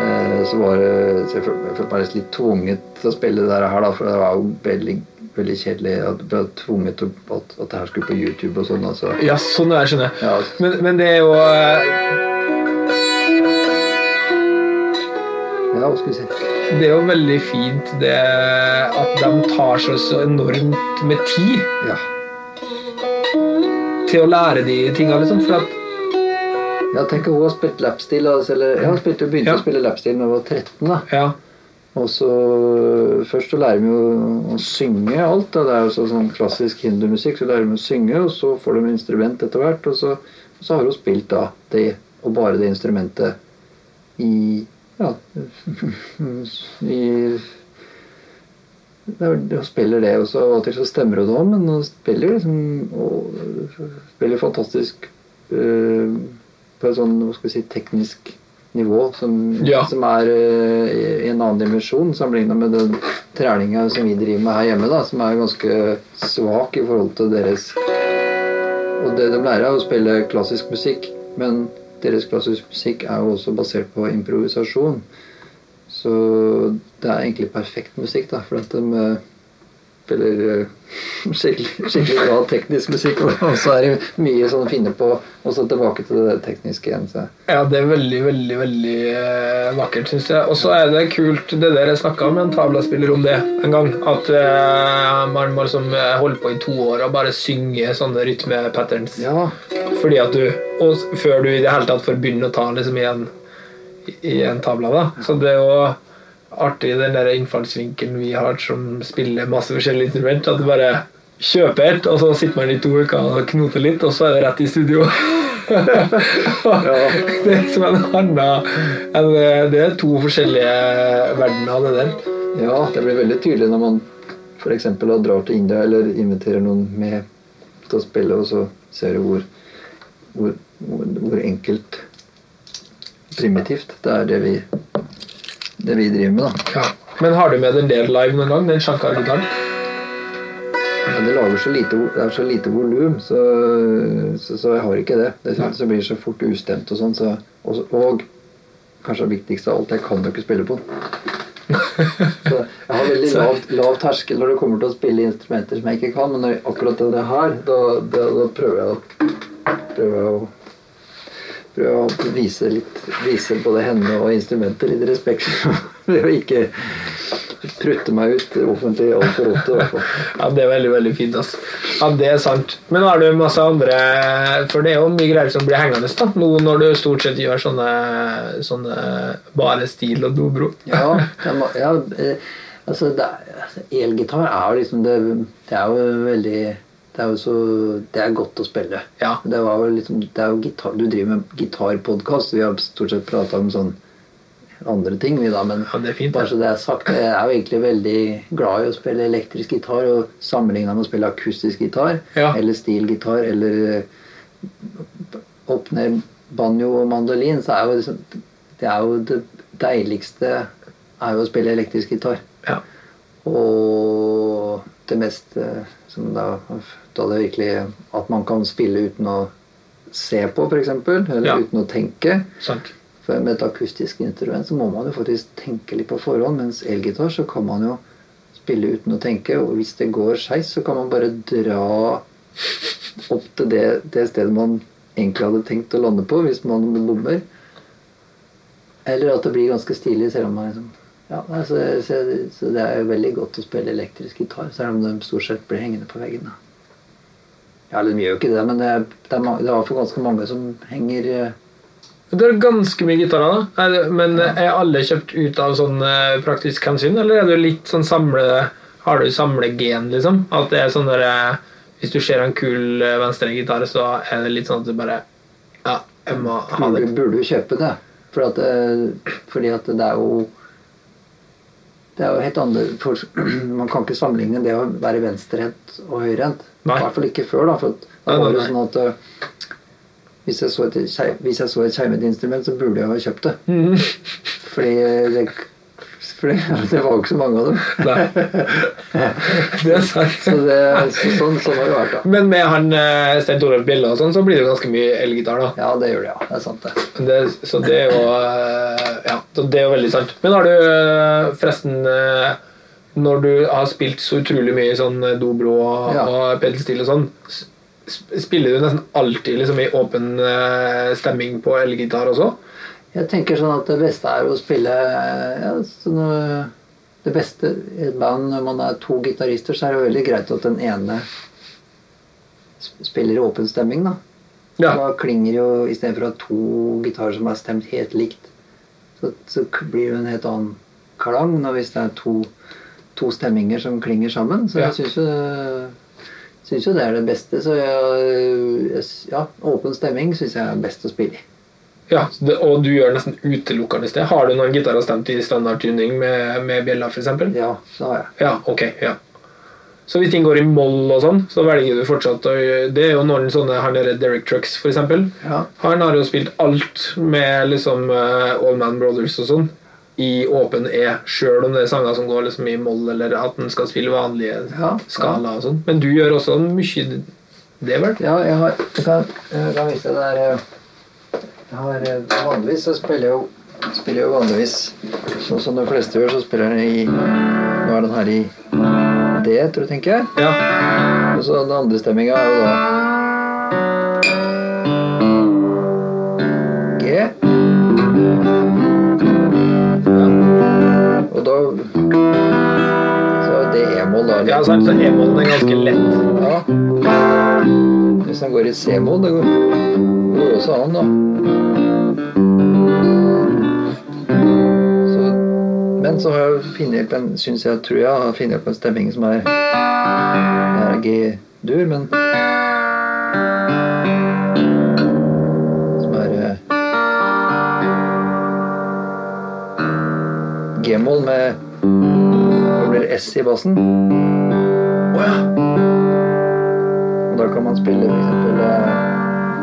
Eh, så var det, så jeg følte meg litt tvunget til å spille det her, da, for det var jo veldig, veldig kjedelig. At jeg ble tvunget til at, at det her skulle på YouTube og sånn. Altså. ja, sånn er skjønner jeg. Ja. Men, men det er jo eh, Ja, hva skal vi si. Det er jo veldig fint det at de tar seg så enormt med tid Ja. Til å lære de tinga, liksom. For at ja, tenk hun har spilt lapstil. Altså, eller, ja, hun begynte Ja. å spille lapstil da hun var 13. da. Ja. Og så Først så lærer de jo å synge alt. Da. Det er jo så, sånn klassisk hindumusikk. Så lærer de å synge, og så får de instrument etter hvert. Og så, og så har hun spilt da det, og bare det instrumentet i Ja [laughs] i Hun spiller det, også. av og til så stemmer hun det òg, men hun spiller liksom spiller fantastisk uh, på et sånn hva skal vi si, teknisk nivå som, Ja. som er uh, i en annen dimensjon sammenlignet med den treninga som vi driver med her hjemme, da, som er ganske svak i forhold til deres Og det de lærer, er å spille klassisk musikk, men deres klassisk musikk er jo også basert på improvisasjon. Så det er egentlig perfekt musikk, da, for at de spiller eh, [laughs] skikkelig, skikkelig bra teknisk musikk. Og [laughs] så er det mye sånn finne på, og så tilbake til det tekniske igjen. Så. Ja, det er veldig, veldig veldig eh, vakkert, syns jeg. Og så er det kult det der jeg snakka med en tablaspiller om det en gang. At eh, man må liksom holde på i to år og bare synge sånne rytmepatterns. Ja, Fordi at du Og før du i det hele tatt får begynne å ta liksom i en, i en tavle. da. Så det er jo artig den der innfallsvinkelen vi har som spiller masse forskjellige instrument. At du bare kjøper et, og så sitter man i to uker og knoter litt, og så er det rett i studio. [laughs] Det er som en annen Det er to forskjellige verdener, det der. ja, det blir veldig tydelig når man f.eks. drar til India eller inviterer noen med til å spille, og så ser du hvor, hvor, hvor, enkelt primitivt det er det vi, det vi driver med. da. Ja. Men har du med den der live noen gang? Den Shankar-gitaren? Ja, det lager så lite, det er så lite volum, så, så, så jeg har ikke det. det så blir det så fort ustemt og sånn. Så, og, og kanskje det viktigste av alt, jeg kan jo ikke spille på den. [laughs] Så jeg har veldig lav, lav terskel når det kommer til å spille instrumenter som jeg ikke kan, men akkurat det her, da, da, da prøver jeg å prøver jeg å prøve å vise, litt, vise både henne og instrumentet litt respekt. [laughs] Ved å ikke prutte meg ut offentlig altfor ofte. i hvert fall. Ja, det er veldig veldig fint. Altså. Ja, Det er sant. Men har du masse andre For det er jo mye greier som blir hengende da, nå når du stort sett gjør sånne, sånne bare stil og dobro. Ja, ja eh, altså, altså, Elgitar er jo liksom det, det er jo veldig Det er jo så Det er godt å spille. Ja. Det, liksom, det er jo gitar, du driver med gitarpodkast. Vi har stort sett prata om sånn andre ting, vi da. Men Ja, det er fint, bare så det er sagt, jeg er jo egentlig veldig glad i å spille elektrisk gitar. Og sammenligna med å spille akustisk gitar Ja. eller stilgitar eller opp ned banjo og mandolin, så er jo liksom, det er jo det deiligste er jo å spille elektrisk gitar. Ja. Og det meste som da, da det virkelig At man kan spille uten å se på, f.eks. Eller Ja. uten å tenke. Sant. For med et akustisk instrument så må man jo faktisk tenke litt på forhånd. Mens elgitar så kan man jo spille uten å tenke. Og hvis det går skeis, så kan man bare dra opp til det, det stedet man egentlig hadde tenkt å lande på, hvis man bommer. Eller at det blir ganske stilig, selv om man liksom ja, altså, så, så, det er jo veldig godt å spille elektrisk gitar, selv om de stort sett blir hengende på veggen. da. Ja, eller de gjør jo ikke det, men det er, det er, det er fall ganske mange som henger Det Du har ganske mye gitarer, da. Er men Men er alle kjøpt ut av sånn eh, praktisk hensyn, eller er du litt sånn samle... Har du samlegen, liksom? At det er sånn der eh, Hvis du ser en kul eh, venstregitar, så er det litt sånn at du bare Ja, jeg må ha burde, det. burde jo kjøpe det. For at, fordi at det er jo Det er jo helt annerledes. for, [clears throat] Man kan ikke sammenligne det å være venstrehendt og høyrehendt. I hvert fall ikke før. da, for da var det sånn at øh, hvis jeg så et, hvis jeg så et skeimet instrument, så burde jeg ha kjøpt det. Mm. Fordi det, fordi [laughs] det var jo ikke så mange av dem. Nei. [laughs] Det er sant. Så det, så, sånn, sånn har det vært, da. Men med han eh, Stein Torolf Bjelle og sånn, så blir det jo ganske mye elgitar, da. Ja, det gjør det, ja. Det er sant, det. Det, så det er jo eh, Ja, så det er jo veldig sant. Men har du eh, forresten Når du har spilt så utrolig mye sånn dobro og, Ja. og pedelstil og sånn, spiller du nesten alltid liksom i åpen stemming på elgitar også? Jeg tenker sånn at det beste er å spille ja, sånn, Det beste i et band når man er to gitarister, så er det veldig greit at den ene spiller i åpen stemming. da. Ja. Da klinger jo Istedenfor å ha to gitarer som er stemt helt likt, så, så blir det en helt annen klang når hvis det er to, to stemminger som klinger sammen. Så Ja. jeg syns jo, syns jo det er det beste. Så jeg, ja, åpen stemming syns jeg er best å spille i. Ja, Og du gjør nesten utelukkende sted. Har du noen gitarer stemt i standardtuning med, med bjella, f.eks.? Ja, det har jeg. Ja, ok, ja. Så hvis ting går i moll og sånn, så velger du fortsatt å Det er jo noen sånne Han der Derek Trucks, eksempel. Ja. Han har jo spilt alt med liksom uh, All Man Brothers og sånn i åpen E, sjøl om det er sanger som går liksom i moll, eller at en skal spille vanlige Ja, skala og sånn. Men du gjør også mye det, vel? Ja, jeg har Jeg kan, jeg kan vise deg der... eh, har eh, Vanligvis så spiller jeg Spiller jeg vanligvis sånn som de fleste gjør, så spiller jeg i Nå er den her i D, tror jeg, tenker jeg. Ja. Og så den andre stemminga er jo da G. Og da Så er det E-moll, da. ja så E-mollen er ganske lett. Ja. Hvis den går i c-moll, det går, det han an, da. Så, men så har jeg funnet opp en Syns jeg, tror jeg har funnet opp en stemming som er er G-dur, men Som er eh, G-moll med Da blir det S i bassen. Å ja. Og da kan man spille for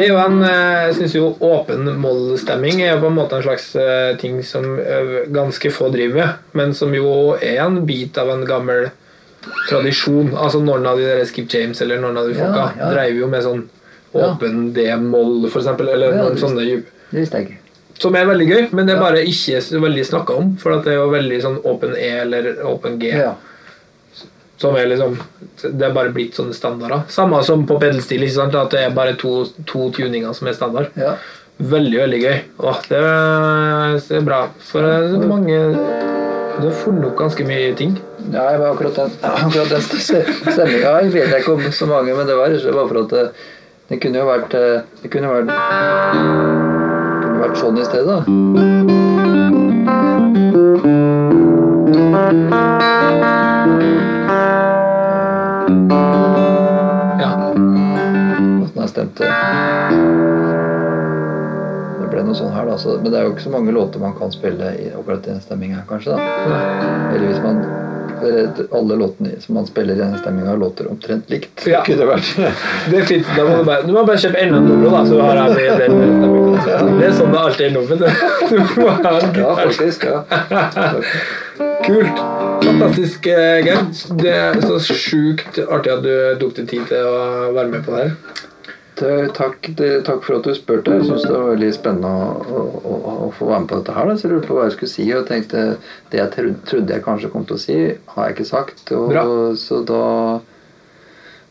Det er jo en, eh, jeg synes jo Åpen mollstemming er jo på en måte en slags eh, ting som eh, ganske få driver med, men som jo er en bit av en gammel tradisjon. Altså Noen av de der Skip James eller noen av de folka Ja, ja. dreiv jo med sånn Ja. åpen D-moll, eksempel, eller Ja, noen det sånne djup. Det visste jeg ikke. Som er veldig gøy, men det er bare ikke så veldig snakka om. For at det er jo veldig sånn åpen E eller åpen G. Ja. Som er liksom Det er bare blitt sånne standarder. Samme som på pedelstil, at det er bare to, to tuninger som er standard. ja. Veldig, veldig gøy. Åh, det er, det er bra. For det er mange Du har funnet opp ganske mye ting. Ja, jeg var akkurat den, [clears throat] akkurat den stemninga jeg vet ikke om så mange, men det var bare for at det, det kunne jo vært eh, Det kunne vært, kunne vært sånn i stedet, da. Noe sånt her, da. Så, men det er jo ikke så mange låter man kan spille i akkurat den stemminga, kanskje. da. Eller hvis man alle låtene som man spiller i den stemminga, låter omtrent likt. Ja. [laughs] Kunne vært. Det er fint. Da må du bare, du må bare kjøpe enda en moro, da, så har jeg med den. Det er sånn det alltid er nå, [laughs] du. Du en Ja, faktisk. ja. Kult. Fantastisk, eh, Geir. Det er så sjukt artig at du tok deg tid til å være med på det her. Det- Takk, takk for at du spurte. Jeg syns det var veldig spennende å, å, å, få være med på dette her. Da. Så jeg lurte på hva jeg skulle si, og tenkte det jeg trodde jeg kanskje kom til å si, har jeg ikke sagt. Og. Så da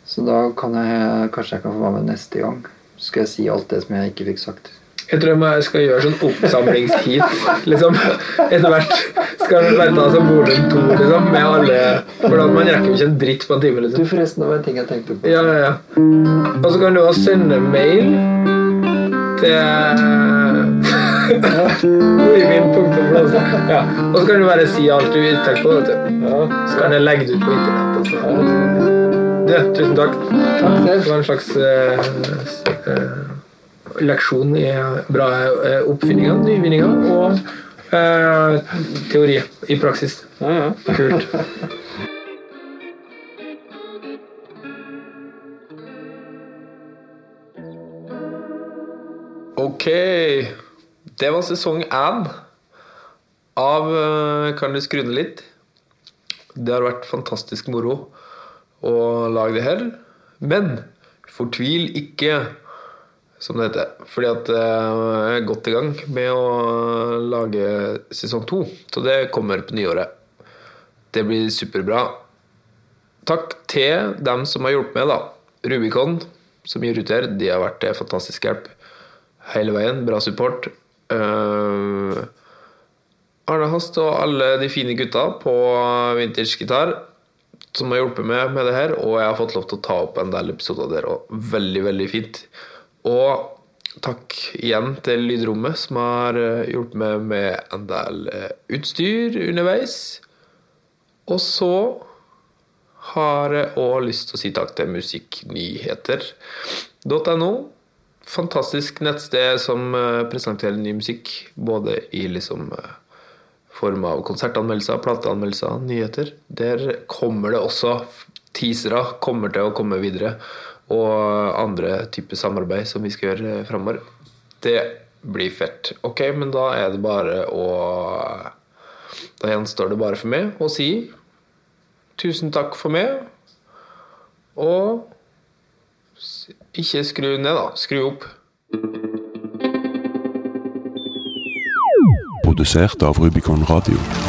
Så da kan jeg kanskje jeg kan få være med neste gang. Så skal jeg si alt det som jeg ikke fikk sagt. Jeg tror jeg skal gjøre sånn oppsamlingsheat. Liksom. Etter hvert skal vi bare ta som volum to, liksom, med alle For da man rekker jo ikke en dritt på en time. liksom. Du, forresten, det var en ting jeg tenkte på. Ja, ja, ja. Og så kan du også sende mail til [laughs] Øyvind.blåse. Ja. Og så kan du bare si alt du tenker på. Vet du. Så kan jeg legge det ut på internett. og så- Du, tusen takk. Det var en slags uh, eh, leksjon i bra eh, oppfinninger, nyvinninger og eh, teori i praksis. Kult. Ok, det var sesong én av eh, Kan du skru ned litt? Det har vært fantastisk moro å lage det her. Men fortvil ikke, som det heter. Fordi at eh, jeg er godt i gang med å lage sesong to. Så det kommer på nyåret. Det blir superbra. Takk til dem som har hjulpet meg, da. Rubicon, som gir ut her, de har vært til fantastisk hjelp hele veien. Bra support. Uh, Arne Hast og alle de fine gutta på Vintage Gitar som har hjulpet meg med det her, og jeg har fått lov til å ta opp en del episoder der òg. Veldig, veldig fint. Og takk igjen til Lydrommet, som har eh, hjulpet meg med en del eh, utstyr underveis. Og så har jeg òg lyst til å si takk til musikknyheter.no. Fantastisk nettsted som eh, presenterer ny musikk, både i liksom form av konsertanmeldelser, plateanmeldelser, nyheter. Der kommer det også teasere, kommer til å komme videre. Og andre typer samarbeid som vi skal gjøre framover. Det blir fett. Ok, men da er det bare å Da gjenstår det bare for meg å si tusen takk for meg. Og ikke skru ned, da. Skru opp. Produsert av Rubicon Radio.